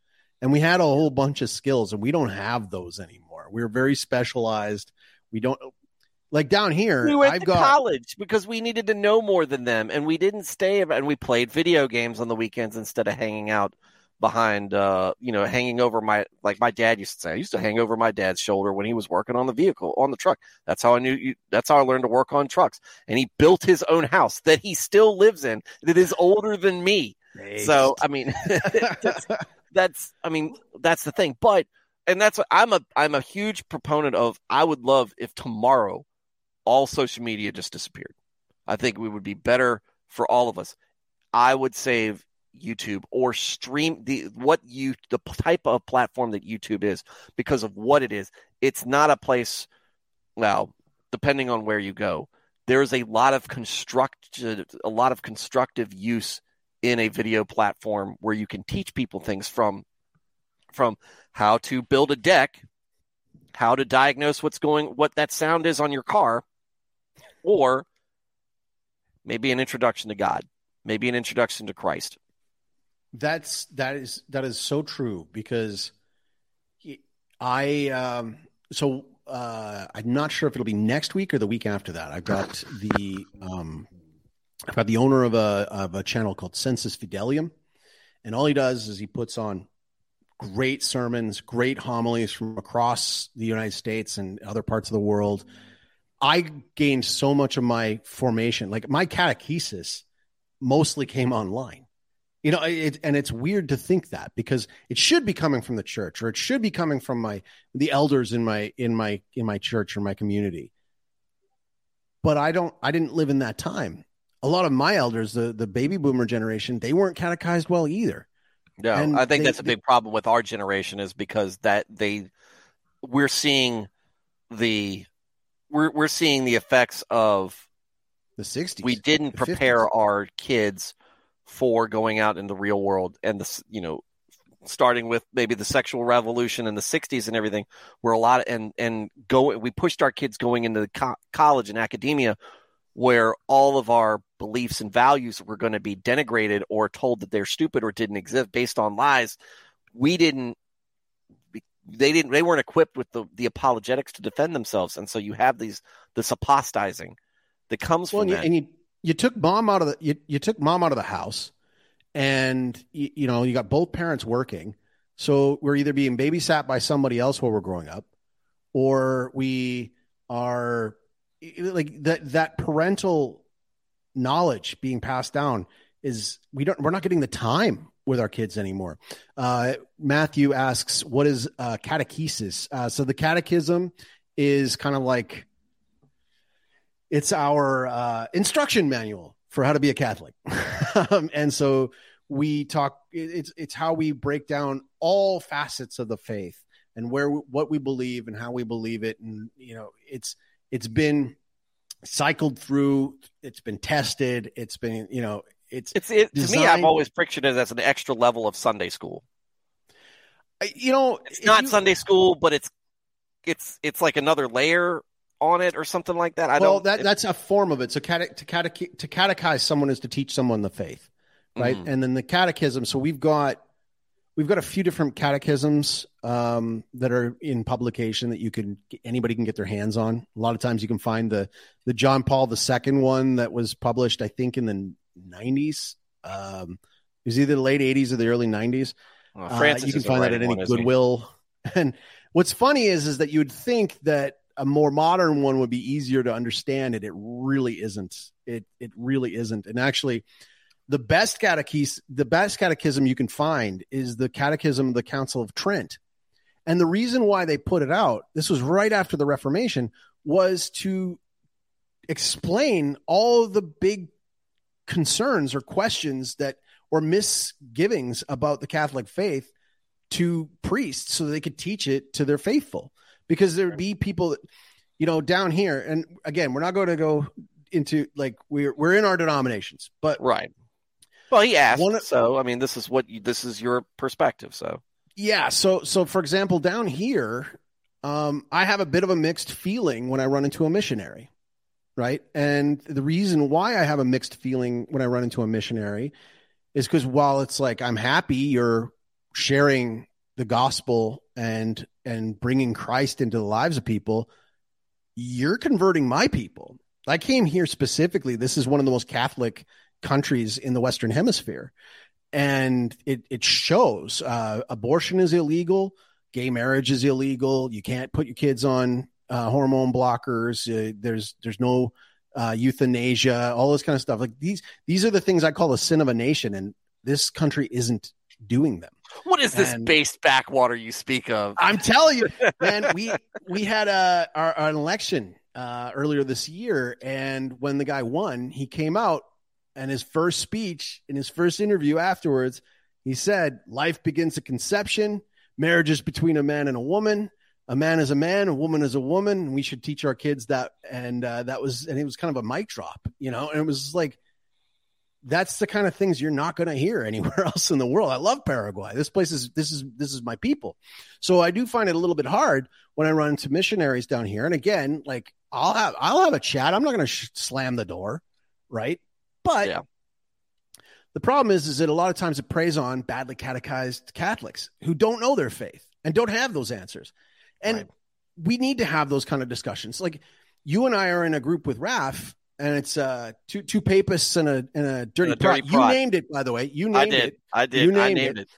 And we had a whole bunch of skills, and we don't have those anymore. We're very specialized. We don't like down here. We went I've to got college because we needed to know more than them, and we didn't stay. And we played video games on the weekends instead of hanging out behind uh you know hanging over my like my dad used to say i used to hang over my dad's shoulder when he was working on the vehicle on the truck. That's how i knew you that's how i learned to work on trucks. And he built his own house that he still lives in that is older than me. So i mean that's, that's i mean that's the thing. But and that's what i'm a i'm a huge proponent of i would love if tomorrow all social media just disappeared. I think we would be better for all of us. I would save YouTube or stream the what you the type of platform that YouTube is because of what it is. It's not a place. Well, depending on where you go, there's a lot of construct a lot of constructive use in a video platform where you can teach people things from from how to build a deck, how to diagnose what's going what that sound is on your car, or maybe an introduction to God, maybe an introduction to Christ that's that is that is so true because I um so uh I'm not sure if it'll be next week or the week after that. I've got the um I've got the owner of a of a channel called Sensus Fidelium, and all he does is he puts on great sermons, great homilies from across the United States and other parts of the world. I gained so much of my formation, like my catechesis mostly came online. You know, it, and it's weird to think that because it should be coming from the church or it should be coming from my the elders in my in my in my church or my community. But I don't I didn't live in that time. A lot of my elders, the the baby boomer generation, they weren't catechized well either. No, and I think they, that's a big they, problem with our generation is because that they we're seeing the we're we're seeing the effects of the 60s. We didn't prepare 50s. our kids for going out in the real world and the you know starting with maybe the sexual revolution in the 60s and everything where a lot of, and and go we pushed our kids going into co- college and academia where all of our beliefs and values were going to be denigrated or told that they're stupid or didn't exist based on lies we didn't they didn't they weren't equipped with the the apologetics to defend themselves and so you have these this apostizing that comes well, from and that. You, and you you took mom out of the you, you took mom out of the house and you, you know you got both parents working so we're either being babysat by somebody else while we're growing up or we are like that that parental knowledge being passed down is we don't we're not getting the time with our kids anymore. Uh, Matthew asks, "What is uh, catechesis?" Uh, so the catechism is kind of like it's our uh, instruction manual for how to be a Catholic. um, and so we talk, it's, it's how we break down all facets of the faith and where, what we believe and how we believe it. And, you know, it's, it's been cycled through, it's been tested, it's been, you know, it's, it's, it, to me, I've always pictured it as an extra level of Sunday school. You know, it's not you, Sunday school, but it's, it's, it's like another layer on it or something like that. I well, don't. That, that's a form of it. So cate- to, cate- to catechize someone is to teach someone the faith, right? Mm-hmm. And then the catechism. So we've got we've got a few different catechisms um, that are in publication that you can anybody can get their hands on. A lot of times you can find the the John Paul II one that was published, I think, in the '90s. Um, was either the late 80s or the early 90s. Well, Uh, you can find that at any. Goodwill. And what's funny is is that you would think that a more modern one would be easier to understand it. It really isn't. It it really isn't. And actually, the best catechism, the best catechism you can find is the Catechism of the Council of Trent. And the reason why they put it out, this was right after the Reformation, was to explain all the big concerns or questions that or misgivings about the Catholic faith to priests so they could teach it to their faithful. Because there would be people that, you know, down here, and again, we're not going to go into like we're we're in our denominations, but Right. Well, he asked, One- so I mean, this is what you, this is your perspective. So Yeah. So, so for example, down here, um, I have a bit of a mixed feeling when I run into a missionary, right? And the reason why I have a mixed feeling when I run into a missionary is because while it's like I'm happy you're sharing the gospel and and bringing Christ into the lives of people, you're converting my people. I came here specifically. This is one of the most Catholic countries in the Western Hemisphere and it it shows uh, abortion is illegal, gay marriage is illegal. You can't put your kids on uh, hormone blockers. Uh, there's there's no uh, euthanasia, all this kind of stuff. Like these these are the things I call the sin of a nation, and this country isn't doing them. What is this And- based backwater you speak of? I'm telling you, man. We we had a our, an election uh, earlier this year, and when the guy won, he came out and his first speech in his first interview afterwards, he said, "Life begins at conception. Marriage is between a man and a woman. A man is a man, a woman is a woman. And we should teach our kids that." And uh, that was, and it was kind of a mic drop, you know. And it was like, that's the kind of things you're not going to hear anywhere else in the world. I love Paraguay. This place is this is this is my people. So I do find it a little bit hard when I run into missionaries down here. And again, like I'll have I'll have a chat. I'm not going to sh- slam the door, right? But Yeah. the problem is, is that a lot of times it preys on badly catechized Catholics who don't know their faith and don't have those answers. And Right. we need to have those kind of discussions. Like you and I are in a group with Raf, and it's uh two two papists and a and a dirty, And a dirty. You named it, by the way. You named I did. it. I did. You I named named it.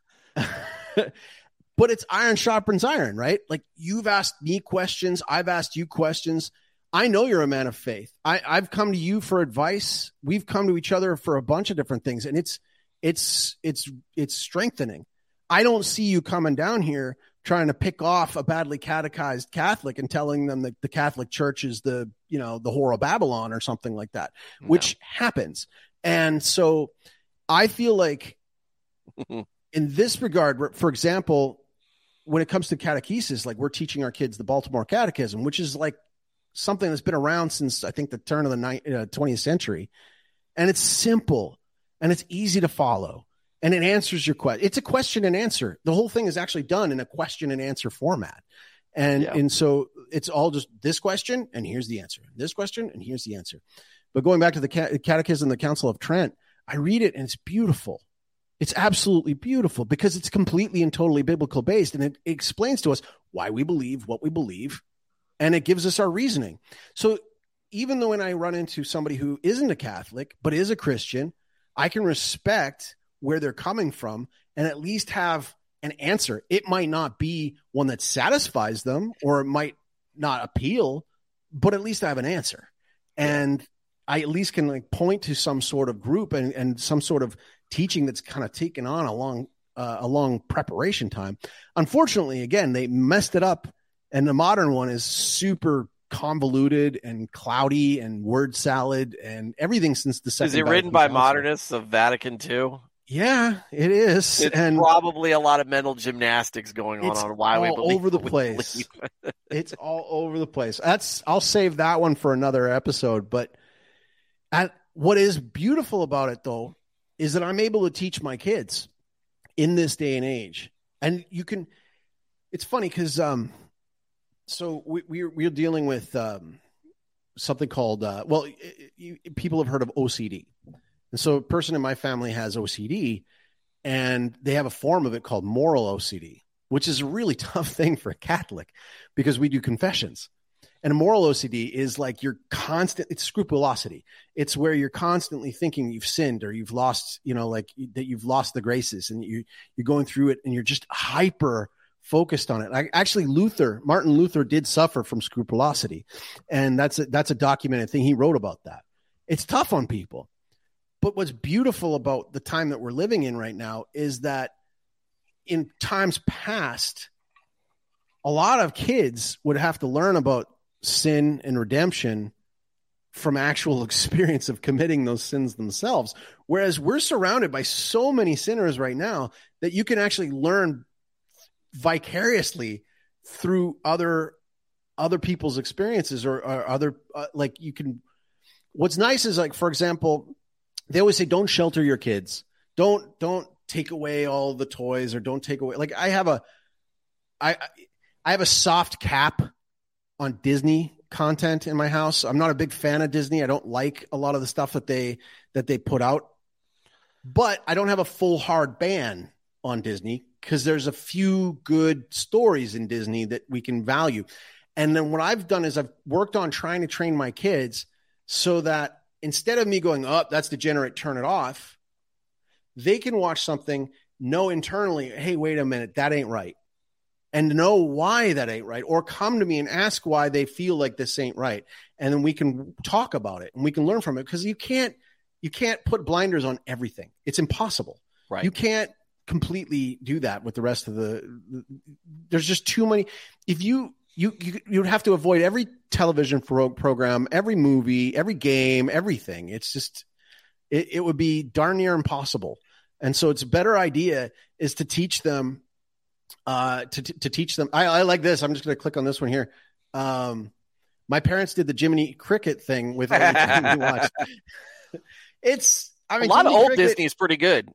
it. but it's iron sharpens iron, right? Like you've asked me questions, I've asked you questions. I know you're a man of faith. I, I've come to you for advice. We've come to each other for a bunch of different things, and it's it's it's it's strengthening. I don't see you coming down here trying to pick off a badly catechized Catholic and telling them that the Catholic Church is the you know the whore of Babylon or something like that No. which happens. And so I feel like in this regard, for example, when it comes to catechesis, like we're teaching our kids the Baltimore Catechism, which is like something that's been around since I think the turn of the ni- uh, 20th century. And it's simple and it's easy to follow and it answers your question. It's a question and answer. The whole thing is actually done in a question and answer format. And, Yeah. and so it's all just this question and here's the answer, this question and here's the answer. But going back to the Catechism, the Council of Trent, I read it and it's beautiful. It's absolutely beautiful because it's completely and totally biblical based and it, it explains to us why we believe what we believe and it gives us our reasoning. So even though when I run into somebody who isn't a Catholic but is a Christian, I can respect where they're coming from and at least have an answer. It might not be one that satisfies them or it might not appeal, but at least I have an answer. And I at least can like point to some sort of group and, and some sort of teaching that's kind of taken on a long uh, a long preparation time. Unfortunately, again, they messed it up, and the modern one is super convoluted and cloudy and word salad and everything since the second. Is it written by modernists of Vatican II? Yeah, it is, It's and probably a lot of mental gymnastics going on on why we all believe over the place. it's all over the place. That's I'll save that one for another episode. But at, what is beautiful about it though is that I'm able to teach my kids in this day and age, and you can. It's funny because um, so we we're we're dealing with um something called uh well y- y- people have heard of OCD, and so a person in my family has OCD, and they have a form of it called moral OCD which is a really tough thing for a Catholic because we do confessions. And a moral OCD is like you're constant, it's scrupulosity. It's where you're constantly thinking you've sinned or you've lost, you know, like that you've lost the graces and you, you're going through it and you're just hyper focused on it. I, actually, Luther, Martin Luther did suffer from scrupulosity. And that's a, that's a documented thing. He wrote about that. It's tough on people. But what's beautiful about the time that we're living in right now is that in times past, a lot of kids would have to learn about sin and redemption from actual experience of committing those sins themselves. Whereas we're surrounded by so many sinners right now that you can actually learn vicariously through other other people's experiences or, or other uh, like you can what's nice is like for example they always say don't shelter your kids don't don't take away all the toys or don't take away like i have a i i have a soft cap on Disney content in my house. I'm not a big fan of Disney. I don't like a lot of the stuff that they that they put out. But I don't have a full hard ban on Disney because there's a few good stories in Disney that we can value. And then what I've done is I've worked on trying to train my kids so that instead of me going, "Up, oh, that's degenerate, turn it off," they can watch something, know internally, "Hey, wait a minute, that ain't right." and know why that ain't right or come to me and ask why they feel like this ain't right and then we can talk about it and we can learn from it because you can't you can't put blinders on everything it's impossible right you can't completely do that with the rest of the, the there's just too many if you you you you'd have to avoid every television pro- program every movie every game everything it's just it, it would be darn near impossible and so it's a better idea is to teach them uh, to, to teach them. I, I like this. I'm just going to click on this one here. Um, my parents did the Jiminy Cricket thing with it's I mean, a lot Jiminy of old Cricket, Disney is pretty good.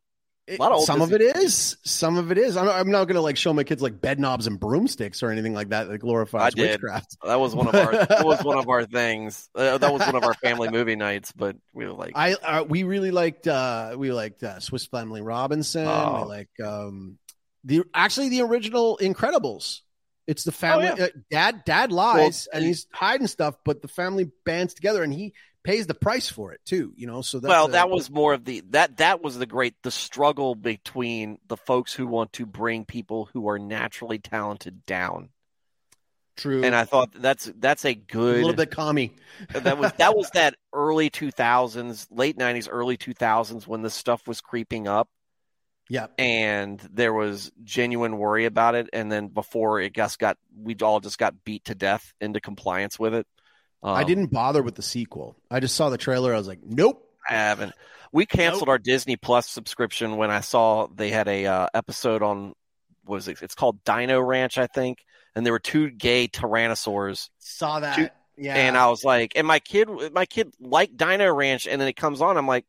It- of some of it is, some of it is. I'm, I'm not going to like show my kids like bed knobs and broomsticks or anything like that that glorifies witchcraft. That was one of our that was one of our things. Uh, that was one of our family movie nights. But we were like, I uh, we really liked uh we liked uh, Swiss Family Robinson. Oh. We like um the actually the original Incredibles. It's the family. Oh, yeah. uh, dad dad lies Well, and he's hiding stuff, but the family bands together and he pays the price for it too. You know, so that's well, that was more of the that that was the great the struggle between the folks who want to bring people who are naturally talented down. true. And I thought that's that's a good a little bit commie. that was that was that early 2000s, late 90s, early 2000s when this stuff was creeping up Yeah, and there was genuine worry about it and then before it just got we all just got beat to death into compliance with it. I Um, didn't bother with the sequel. I just saw the trailer. I was like, nope. I haven't. We canceled our Disney Plus subscription when I saw they had a uh, episode on what was it? It's called Dino Ranch, I think, and there were two gay tyrannosaurs, Saw that. Two- yeah, and I was like, and my kid, my kid liked Dino Ranch, and then it comes on, I'm like,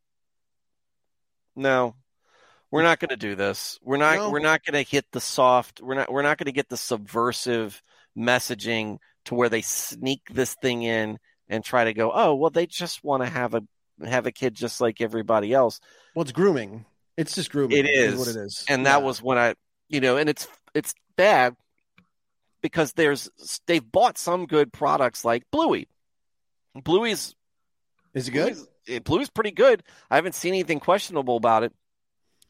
no, we're not going to do this. We're not. No. We're not going to hit the soft. We're not. We're not going to get the subversive messaging to where they sneak this thing in and try to go, oh, well, they just want to have a have a kid just like everybody else. well, it's grooming. It's just grooming. It is. what it is. and that was when I, you know, and it's it's bad because there's they've bought some good products like Bluey. Bluey's is it good? Bluey's, eh, Bluey's pretty good. I haven't seen anything questionable about it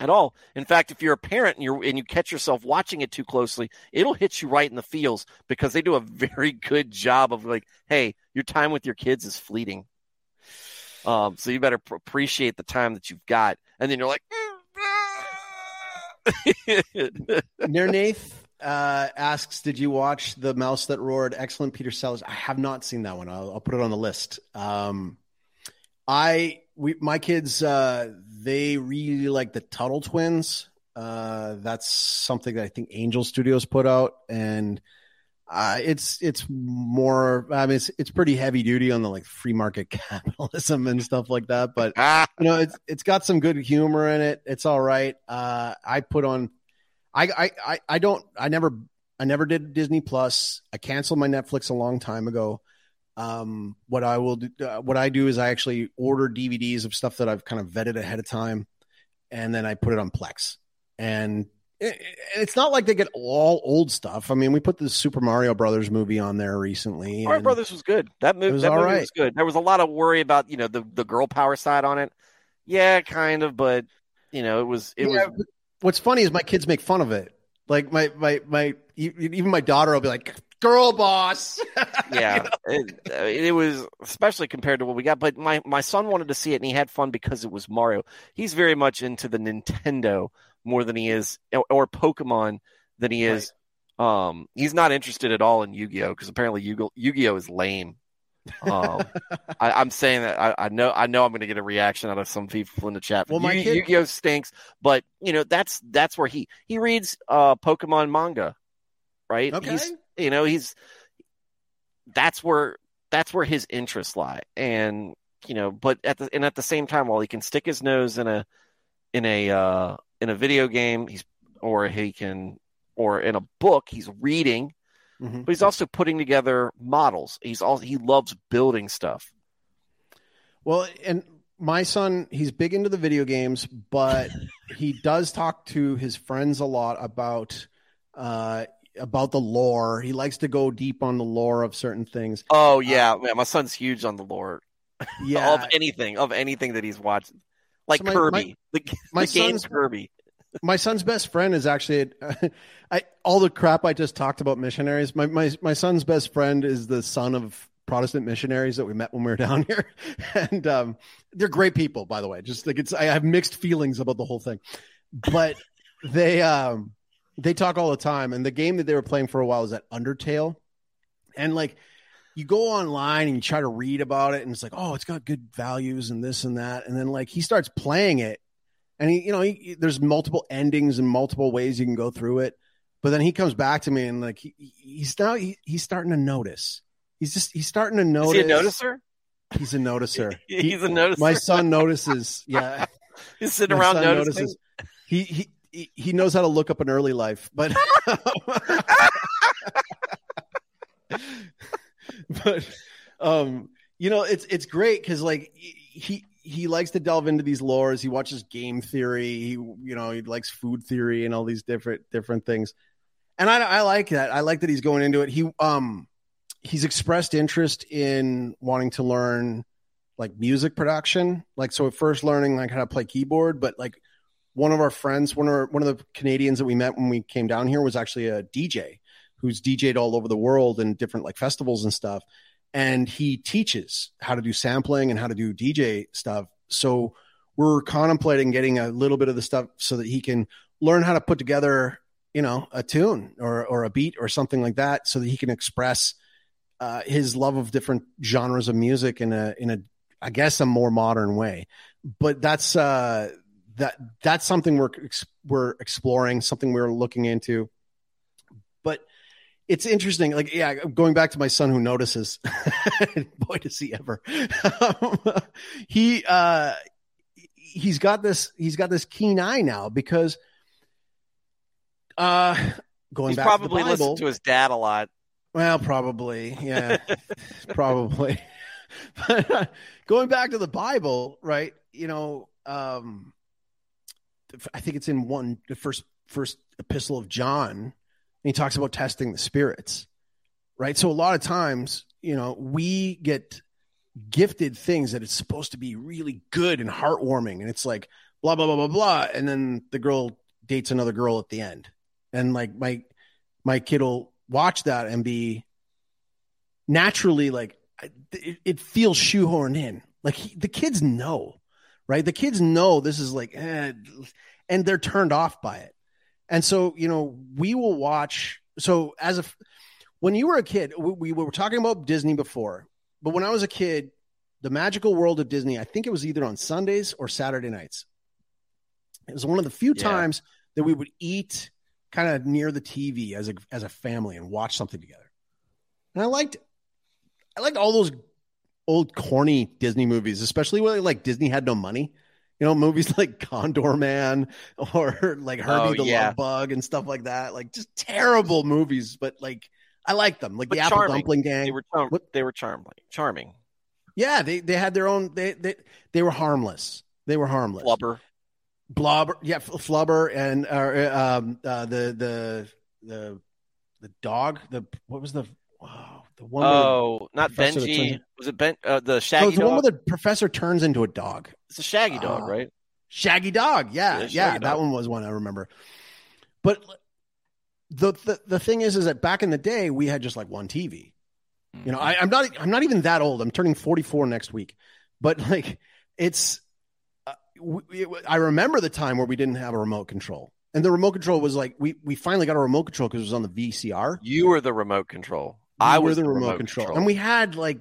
at all. In fact, if you're a parent and you and you catch yourself watching it too closely, it'll hit you right in the feels because they do a very good job of like, hey, your time with your kids is fleeting. Um, so you better pr- appreciate the time that you've got, and then you're like. Nirnath uh, asks, "Did you watch the Mouse That Roared?" Excellent, Peter Sellers. I have not seen that one. I'll, I'll put it on the list. Um, I we my kids uh, they really like the Tuttle Twins. Uh, that's something that I think Angel Studios put out, and uh, it's it's more. I mean, it's it's pretty heavy duty on the like free market capitalism and stuff like that, but you know, it's it's got some good humor in it. It's all right. Uh, I put on, I, I I I don't. I never I never did Disney Plus. I canceled my Netflix a long time ago. Um, what I will do, uh, what I do is I actually order DVDs of stuff that I've kind of vetted ahead of time, and then I put it on Plex. And it's not like they get all old stuff. I mean, we put the Super Mario Brothers movie on there recently. Mario Brothers was good. That movie, was, that movie right. was good. There was a lot of worry about you know the the girl power side on it. Yeah, kind of, but you know it was it yeah, was. What's funny is my kids make fun of it. Like my my my even my daughter will be like, "Girl boss." yeah, it, it was especially compared to what we got. But my my son wanted to see it and he had fun because it was Mario. He's very much into the Nintendo more than he is or Pokemon than he is. Right. Um, he's not interested at all in Yu Gi Oh because apparently Yu Gi Oh is lame. um, I, am saying that I, I, know I know I'm going to get a reaction out of some people in the chat. Well, my Yu, Yu-Gi-Oh stinks, but you know that's that's where he he reads uh Pokemon manga, right? Okay. He's you know he's that's where that's where his interests lie, and you know, but at the and at the same time, while he can stick his nose in a in a uh in a video game, he's or he can or in a book, he's reading, mm-hmm. but he's also putting together models. He's all he loves building stuff. Well, and my son, he's big into the video games, but he does talk to his friends a lot about uh, about the lore. He likes to go deep on the lore of certain things. Oh yeah, uh, man, my son's huge on the lore. Yeah, of anything, of anything that he's watching like so my, Kirby. My, the, my the son's Kirby. My son's best friend is actually I all the crap I just talked about missionaries. My my my son's best friend is the son of Protestant missionaries that we met when we were down here, and um, they're great people, by the way. Just like it's, I have mixed feelings about the whole thing, but they um they talk all the time. And the game that they were playing for a while is that Undertale, and like you go online and you try to read about it and it's like oh it's got good values and this and that. And then like he starts playing it and he you know he, there's multiple endings and multiple ways you can go through it. But then he comes back to me and like he, he's now he, he's starting to notice. He's just he's starting to notice Is he a noticer? He's a noticer. He's a noticer? my son notices yeah. He's sitting my around noticing? notices. he he he knows how to look up an early life but but um, you know, it's it's great because like he he likes to delve into these lores. He watches game theory. He you know he likes food theory and all these different different things. And I, I like that. I like that he's going into it. He um he's expressed interest in wanting to learn like music production. Like so, at first learning like how to play keyboard, but like one of our friends, one of our, one of the Canadians that we met when we came down here was actually a DJ who's DJed all over the world and different like festivals and stuff. And he teaches how to do sampling and how to do DJ stuff. So we're contemplating getting a little bit of the stuff so that he can learn how to put together, you know, a tune or, or a beat or something like that so that he can express uh, his love of different genres of music in a, in a, I guess a more modern way. But that's, uh, that that's something we're we're exploring, something we're looking into. But it's interesting. Like, yeah, going back to my son who notices. Boy, does he ever! he uh, he's got this. He's got this keen eye now because uh, going he's back probably to the Bible, to his dad a lot. Well, probably, yeah, probably. But uh, going back to the Bible, right? You know, um, I think it's in one the first first epistle of John and he talks about testing the spirits, right? So a lot of times, you know, we get gifted things that it's supposed to be really good and heartwarming, and it's like blah blah blah blah blah, and then the girl dates another girl at the end, and like my my kid will watch that and be naturally like it, it feels shoehorned in. Like he, the kids know, right? The kids know this is like, eh, and they're turned off by it. And so, you know, we will watch. So, as a when you were a kid, we, we were talking about Disney before, but when I was a kid, the magical world of Disney, I think it was either on Sundays or Saturday nights. It was one of the few yeah. times that we would eat kind of near the TV as a as a family and watch something together. And I liked I liked all those old corny Disney movies, especially when like Disney had no money. You know, movies like Condor Man or like Herbie oh, the yeah. Love Bug and stuff like that. Like just terrible movies, but like I like them. Like but the charming. Apple Dumpling Gang. They were char- they were charming. Charming. Yeah, they they had their own. They they they were harmless. They were harmless. Flubber. Blobber, yeah, Flubber, and uh, um, uh, the the the the dog. The what was the oh, the one? Oh, not Benji. Was it Ben? Uh, the Shaggy. No, it's the one where the professor turns into a dog. It's a Shaggy dog, uh, right? Shaggy dog. Yeah, yeah, yeah that one was one I remember. But the, the the thing is, is that back in the day we had just like one TV. Mm-hmm. You know, I, I'm not I'm not even that old. I'm turning 44 next week, but like it's. Uh, we, I remember the time where we didn't have a remote control, and the remote control was like we we finally got a remote control because it was on the VCR. You were the remote control. You I was the, the remote, remote control. control, and we had like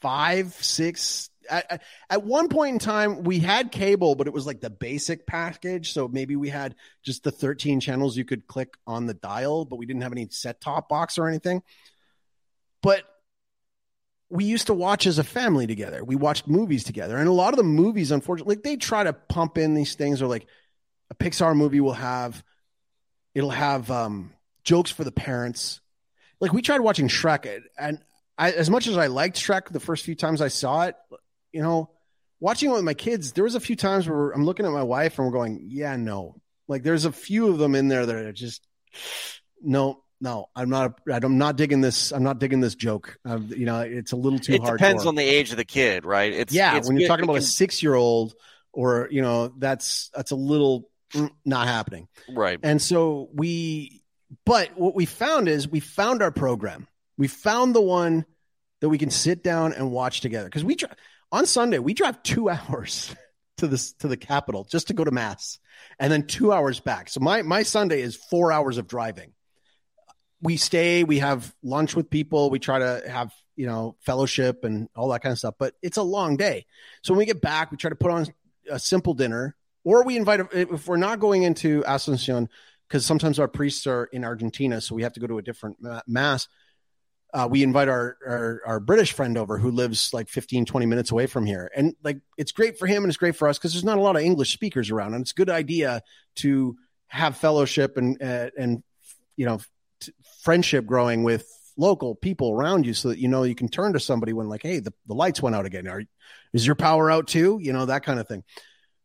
five, six at, at one point in time we had cable but it was like the basic package. So maybe we had just the 13 channels you could click on the dial but we didn't have any set top box or anything. But we used to watch as a family together. We watched movies together. And a lot of the movies unfortunately like they try to pump in these things. Or like a pixar movie will have it'll have um jokes for the parents like we tried watching shrek and I, as much as I liked Shrek the first few times I saw it, you know, watching it with my kids, there was a few times where I'm looking at my wife and we're going, yeah, no. Like there's a few of them in there that are just, no, no, I'm not. I'm not digging this. I'm not digging this joke. Uh, you know, it's a little too. Hard it depends on the age of the kid, right? It's yeah. It's, when you're talking about a six year old, or you know, that's that's a little mm, not happening, right? And so we, but what we found is we found our program. We found the one that we can sit down and watch together because we try on Sunday, we drive two hours to this to the capital just to go to mass, and then two hours back. So my my Sunday is four hours of driving. We stay, we have lunch with people, we try to have you know fellowship and all that kind of stuff. But it's a long day. So when we get back, we try to put on a simple dinner, or we invite if we're not going into Asuncion because sometimes our priests are in Argentina, so we have to go to a different mass uh, we invite our, our, our British friend over who lives like 15, 20 minutes away from here. And like it's great for him and it's great for us because there's not a lot of English speakers around. And it's a good idea to have fellowship and uh, and you know t- friendship growing with local people around you so that you know you can turn to somebody when like hey the, the lights went out again Are, is your power out too you know that kind of thing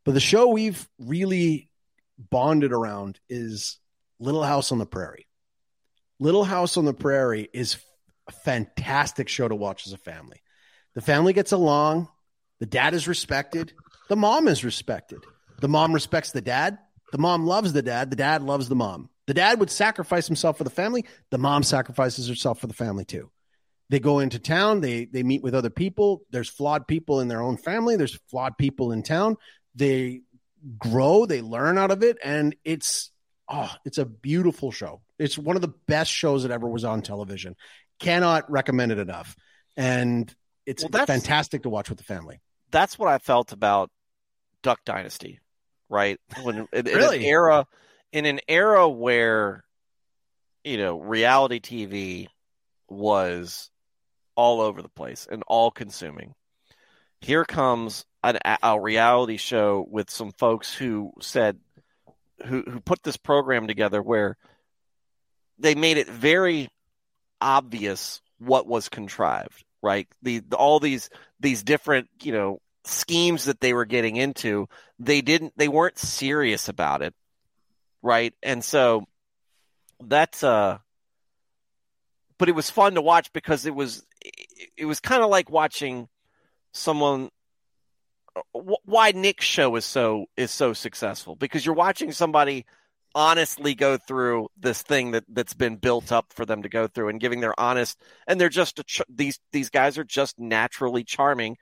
but the show we've really bonded around is little house on the prairie little house on the prairie is a fantastic show to watch as a family. The family gets along. The dad is respected. The mom is respected. The mom respects the dad. The mom loves the dad. The dad loves the mom. The dad would sacrifice himself for the family. The mom sacrifices herself for the family too. They go into town. They they meet with other people. There's flawed people in their own family. There's flawed people in town. They grow. They learn out of it, and it's oh, it's a beautiful show. It's one of the best shows that ever was on television. Cannot recommend it enough. And it's well, fantastic to watch with the family. That's what I felt about Duck Dynasty, right? When in, really? in an era in an era where you know reality TV was all over the place and all consuming. Here comes an, a reality show with some folks who said who who put this program together where they made it very obvious what was contrived, right? The, the all these these different, you know, schemes that they were getting into, they didn't they weren't serious about it, right? And so that's uh but it was fun to watch because it was it was kind of like watching someone why Nick's show is so is so successful. Because you're watching somebody honestly go through this thing that that's been built up for them to go through and giving their honest and they're just ch- these these guys are just naturally charming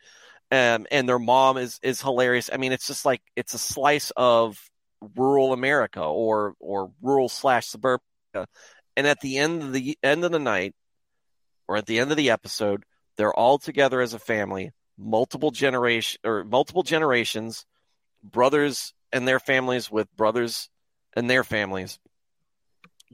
um, and their mom is is hilarious. I mean it's just like it's a slice of rural america or or rural slash suburbia and at the end of the end of the night or at the end of the episode they're all together as a family multiple generation or multiple generations brothers and their families with brothers and their families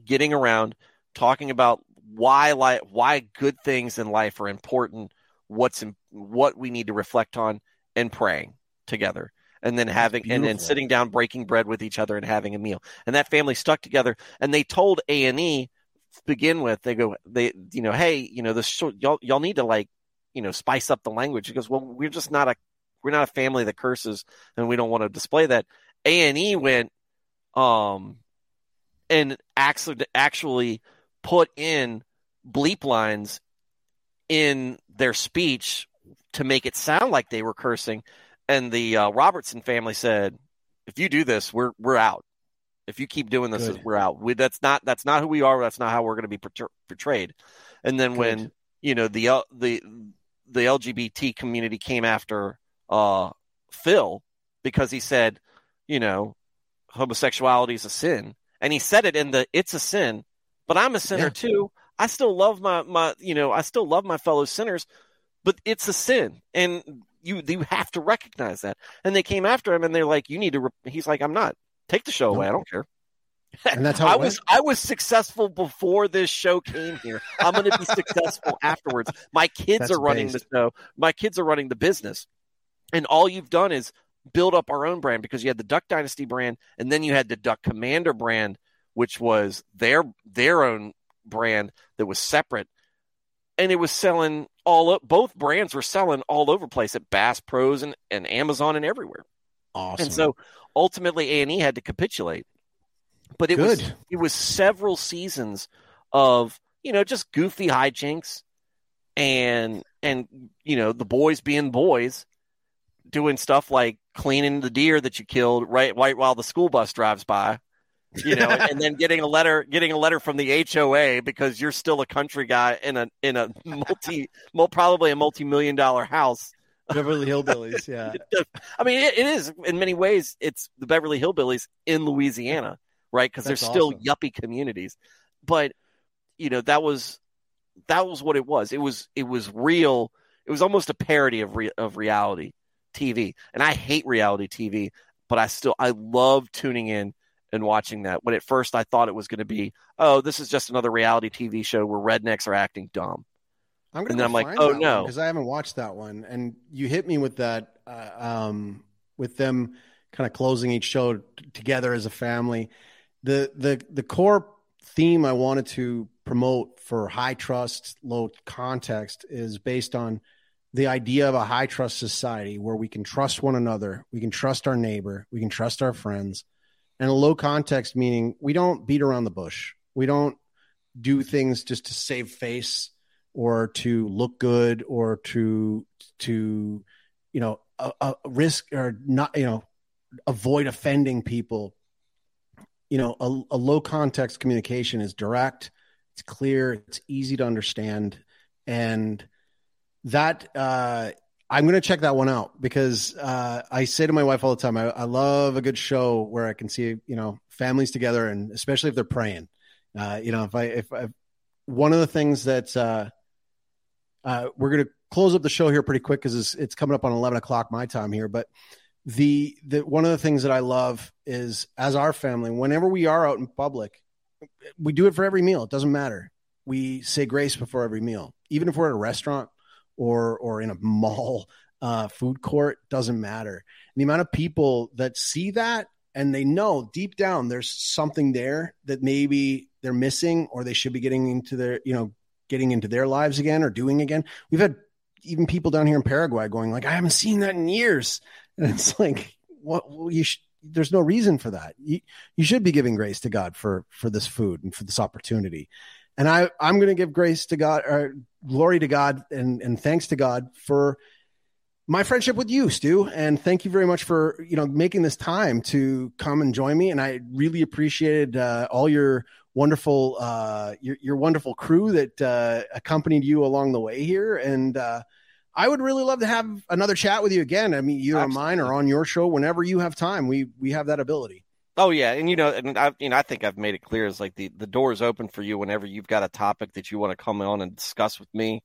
getting around talking about why life, why good things in life are important, what's in, what we need to reflect on, and praying together, and then having and then sitting down, breaking bread with each other, and having a meal. And that family stuck together, and they told A and E begin with. They go, they you know, hey, you know, this y'all y'all need to like you know spice up the language. Because well, we're just not a we're not a family that curses, and we don't want to display that. A and E went um and actually actually put in bleep lines in their speech to make it sound like they were cursing. And the uh, Robertson family said, "If you do this, we're we're out. If you keep doing this, Good. we're out. We, that's not that's not who we are. That's not how we're going to be portrayed." And then when you know the L- the the LGBT community came after uh, Phil because he said, you know, homosexuality is a sin, and he said it in the "It's a sin," but I'm a sinner Yeah. too. I still love my my you know I still love my fellow sinners, but it's a sin, and you you have to recognize that. And they came after him, and they're like, "You need to." Re-. He's like, "I'm not. Take the show away. I don't care." And that's how I was? I was successful before this show came here. I'm going to be successful afterwards. My kids That's are running based. the show. My kids are running the business, and all you've done is build up our own brand because you had the Duck Dynasty brand, and then you had the Duck Commander brand, which was their their own brand that was separate, and it was selling all o- both brands were selling all over the place at Bass Pros and, and Amazon and everywhere. Awesome. And so ultimately A and E had to capitulate. But it was it was several seasons of, you know, just goofy hijinks and and you know, the boys being boys doing stuff like cleaning the deer that you killed right right while the school bus drives by. You know, and, then getting a letter getting a letter from the HOA because you're still a country guy in a in a multi mul- probably a multi million dollar house Beverly Hillbillies. Yeah. I mean, it, it is in many ways. It's the Beverly Hillbillies in Louisiana, right? Because they're still yuppie communities. But you know, that was that was what it was. It was it was real. It was almost a parody of re, of reality TV. And I hate reality TV, but I still I love tuning in and watching that. When at first I thought it was going to be, oh, this is just another reality TV show where rednecks are acting dumb. I'm gonna then go I'm like, oh, no. because I haven't watched that one. And you hit me with that, uh, um, with them kind of closing each show t- together as a family. The the the core theme I wanted to promote for high trust, low context is based on the idea of a high trust society where we can trust one another, we can trust our neighbor, we can trust our friends, and a low context meaning we don't beat around the bush. We don't do things just to save face or to look good or to to you know a, a risk or not you know avoid offending people you know a, a low context communication is direct it's clear it's easy to understand and that uh i'm going to check that one out because uh i say to my wife all the time I, I love a good show where i can see you know families together and especially if they're praying uh you know if i if i one of the things that uh uh, we're going to close up the show here pretty quick because it's, it's coming up on 11 o'clock my time here. But the, the one of the things that I love is as our family, whenever we are out in public, we do it for every meal. It doesn't matter. We say grace before every meal, even if we're at a restaurant or or in a mall, uh, food court, doesn't matter. And the amount of people that see that and they know deep down there's something there that maybe they're missing or they should be getting into their you know getting into their lives again or doing again. We've had even people down here in Paraguay going like, I haven't seen that in years. And it's like, what well, you there's no reason for that. You, you should be giving grace to God for, for this food and for this opportunity. And I, I'm going to give grace to God or glory to God and, and thanks to God for my friendship with you, Stu. And thank you very much for, you know, making this time to come and join me. And I really appreciated uh, all your wonderful uh your, your wonderful crew that uh accompanied you along the way here and uh I would really love to have another chat with you again. I mean, either on mine or on your show whenever you have time. We we have that ability. Oh yeah, and you know, and I, you know, I think I've made it clear. Is like the the door is open for you whenever you've got a topic that you want to come on and discuss with me,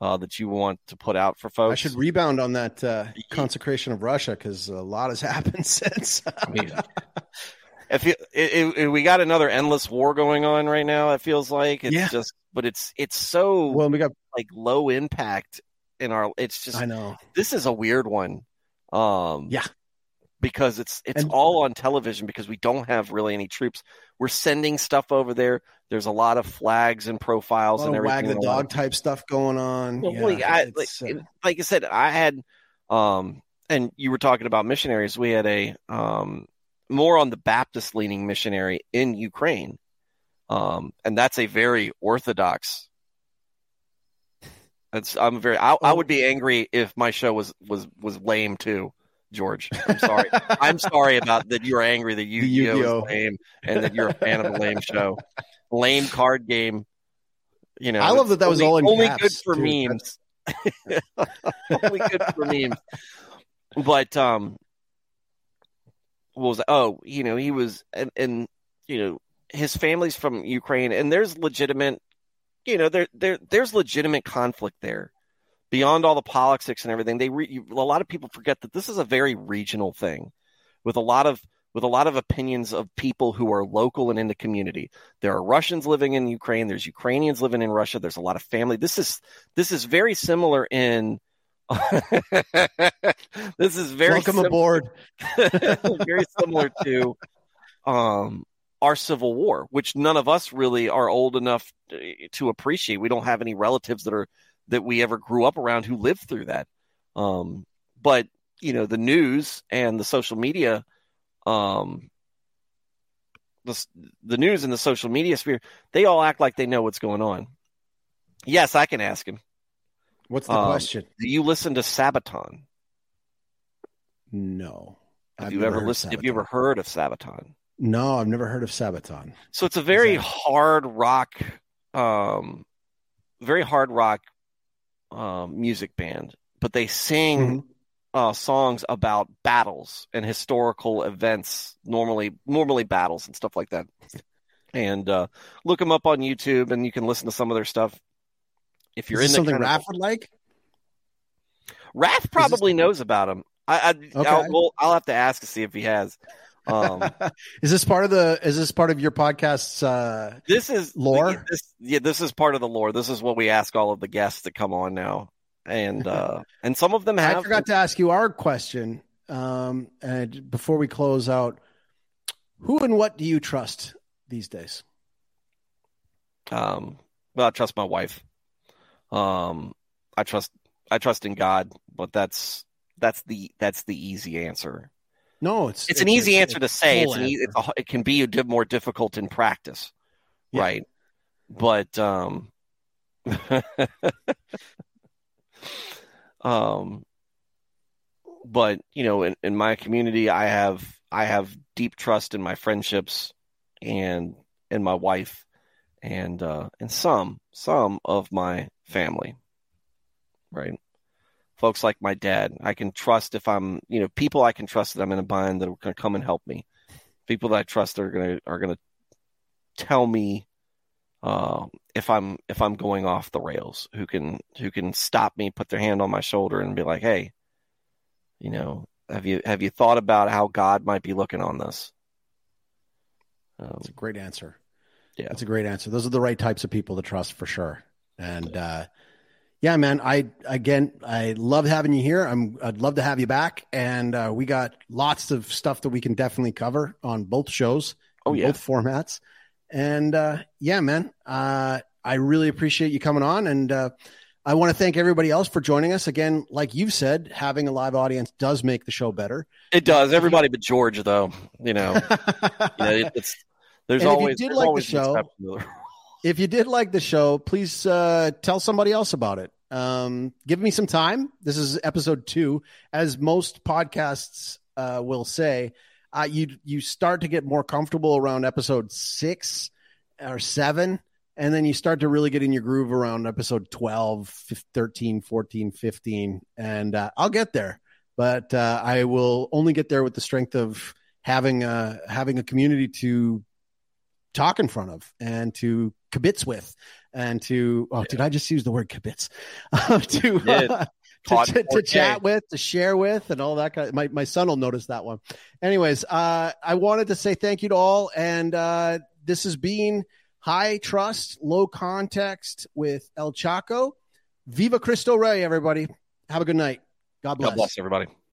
uh, that you want to put out for folks. I should rebound on that uh, consecration of Russia because a lot has happened since. I mean, if it, it, we got another endless war going on right now, it feels like it's Yeah. just, but it's it's so well, we got. like low impact in our. It's just I know. this is a weird one. Um, Yeah. because it's it's And- all on television because we don't have really any troops. We're sending stuff over there. There's a lot of flags and profiles and everything. wag the and a lot dog type stuff going on. Well, yeah, like, I, like, uh, like I said, I had, um, and you were talking about missionaries. We had a um, more on the Baptist leaning missionary in Ukraine. Um, and that's a very orthodox. It's, I'm very, I, I would be angry if my show was, was, was lame too. George. I'm sorry. I'm sorry about that. You're angry that Gi Oh is lame and that you're a fan of a lame show. Lame card game. You know, I love that that was only, all only good for too. memes. only good for memes. But um, was oh you know he was and, and you know his family's from Ukraine and there's legitimate you know there there there's legitimate conflict there beyond all the politics and everything, they re- a lot of people forget that this is a very regional thing with a lot of with a lot of opinions of people who are local and in the community. There are Russians living in Ukraine, there's Ukrainians living in Russia, there's a lot of family. This is this is very similar in this is very welcome aboard. very similar to um our civil war, which none of us really are old enough to appreciate. We don't have any relatives that are that we ever grew up around who lived through that. Um, but you know, the news and the social media, um, the the news and the social media sphere, they all act like they know what's going on. Yes, I can ask him. What's the um, question? Do you listen to Sabaton? No. Have I've you ever listened? Have you ever heard of Sabaton? No, I've never heard of Sabaton. So it's a very hard rock, um, very hard rock um, music band, but they sing mm-hmm. uh, songs about battles and historical events, normally normally battles and stuff like that. And uh, look them up on YouTube, and you can listen to some of their stuff. If you're Is in something Raph would like, Raph probably knows about him. I, I okay. I'll, well, I'll have to ask to see if he has. Um, is this part of the? Is this part of your podcast's? Uh, this is lore. This, yeah, this is part of the lore. This is what we ask all of the guests that come on now, and uh, and some of them have. I forgot to ask you our question. Um, and before we close out, who and what do you trust these days? Um, well, I trust my wife. Um, I trust I trust in God, but that's that's the that's the easy answer. No, it's it's, it's an easy answer to say. It's, an it's a, it can be a bit more difficult in practice, yeah. right? But um, um, but you know, in, in my community, I have I have deep trust in my friendships and in my wife and uh, and some some of my family, right? folks like my dad. I can trust if I'm, you know, people I can trust that I'm in a bind that are going to come and help me. People that I trust are going to are going to tell me uh, if I'm if I'm going off the rails. Who can who can stop me, put their hand on my shoulder, and be like, "Hey, you know, have you have you thought about how God might be looking on this?" Um, That's a great answer. Yeah, that's a great answer. Those are the right types of people to trust for sure. And uh, yeah, man. I again, I love having you here. I'm. I'd love to have you back, and uh, we got lots of stuff that we can definitely cover on both shows. Oh yeah, both formats. And uh, yeah, man. Uh, I really appreciate you coming on, and uh, I want to thank everybody else for joining us. Again, like you've said, having a live audience does make the show better. It does. Everybody but George, though. You know, you know it's there's and always if you did like the show if you did like the show, please uh, tell somebody else about it. Um, give me some time. This is episode two, as most podcasts uh, will say. Uh, you you start to get more comfortable around episode six or seven, and then you start to really get in your groove around episode 12, 13, 14, 15. And uh, I'll get there, but uh, I will only get there with the strength of having a, having a community to talk in front of and to kibitz with and to oh yeah. did i just use the word kibitz. Uh, to, uh, to, to, to, chat with to share with and all that kind of my, my son will notice that one. Anyways uh, i wanted to say thank you to all and uh, this has been high trust low context with el chaco. Viva cristo rey everybody. Have a good night. God bless, god bless everybody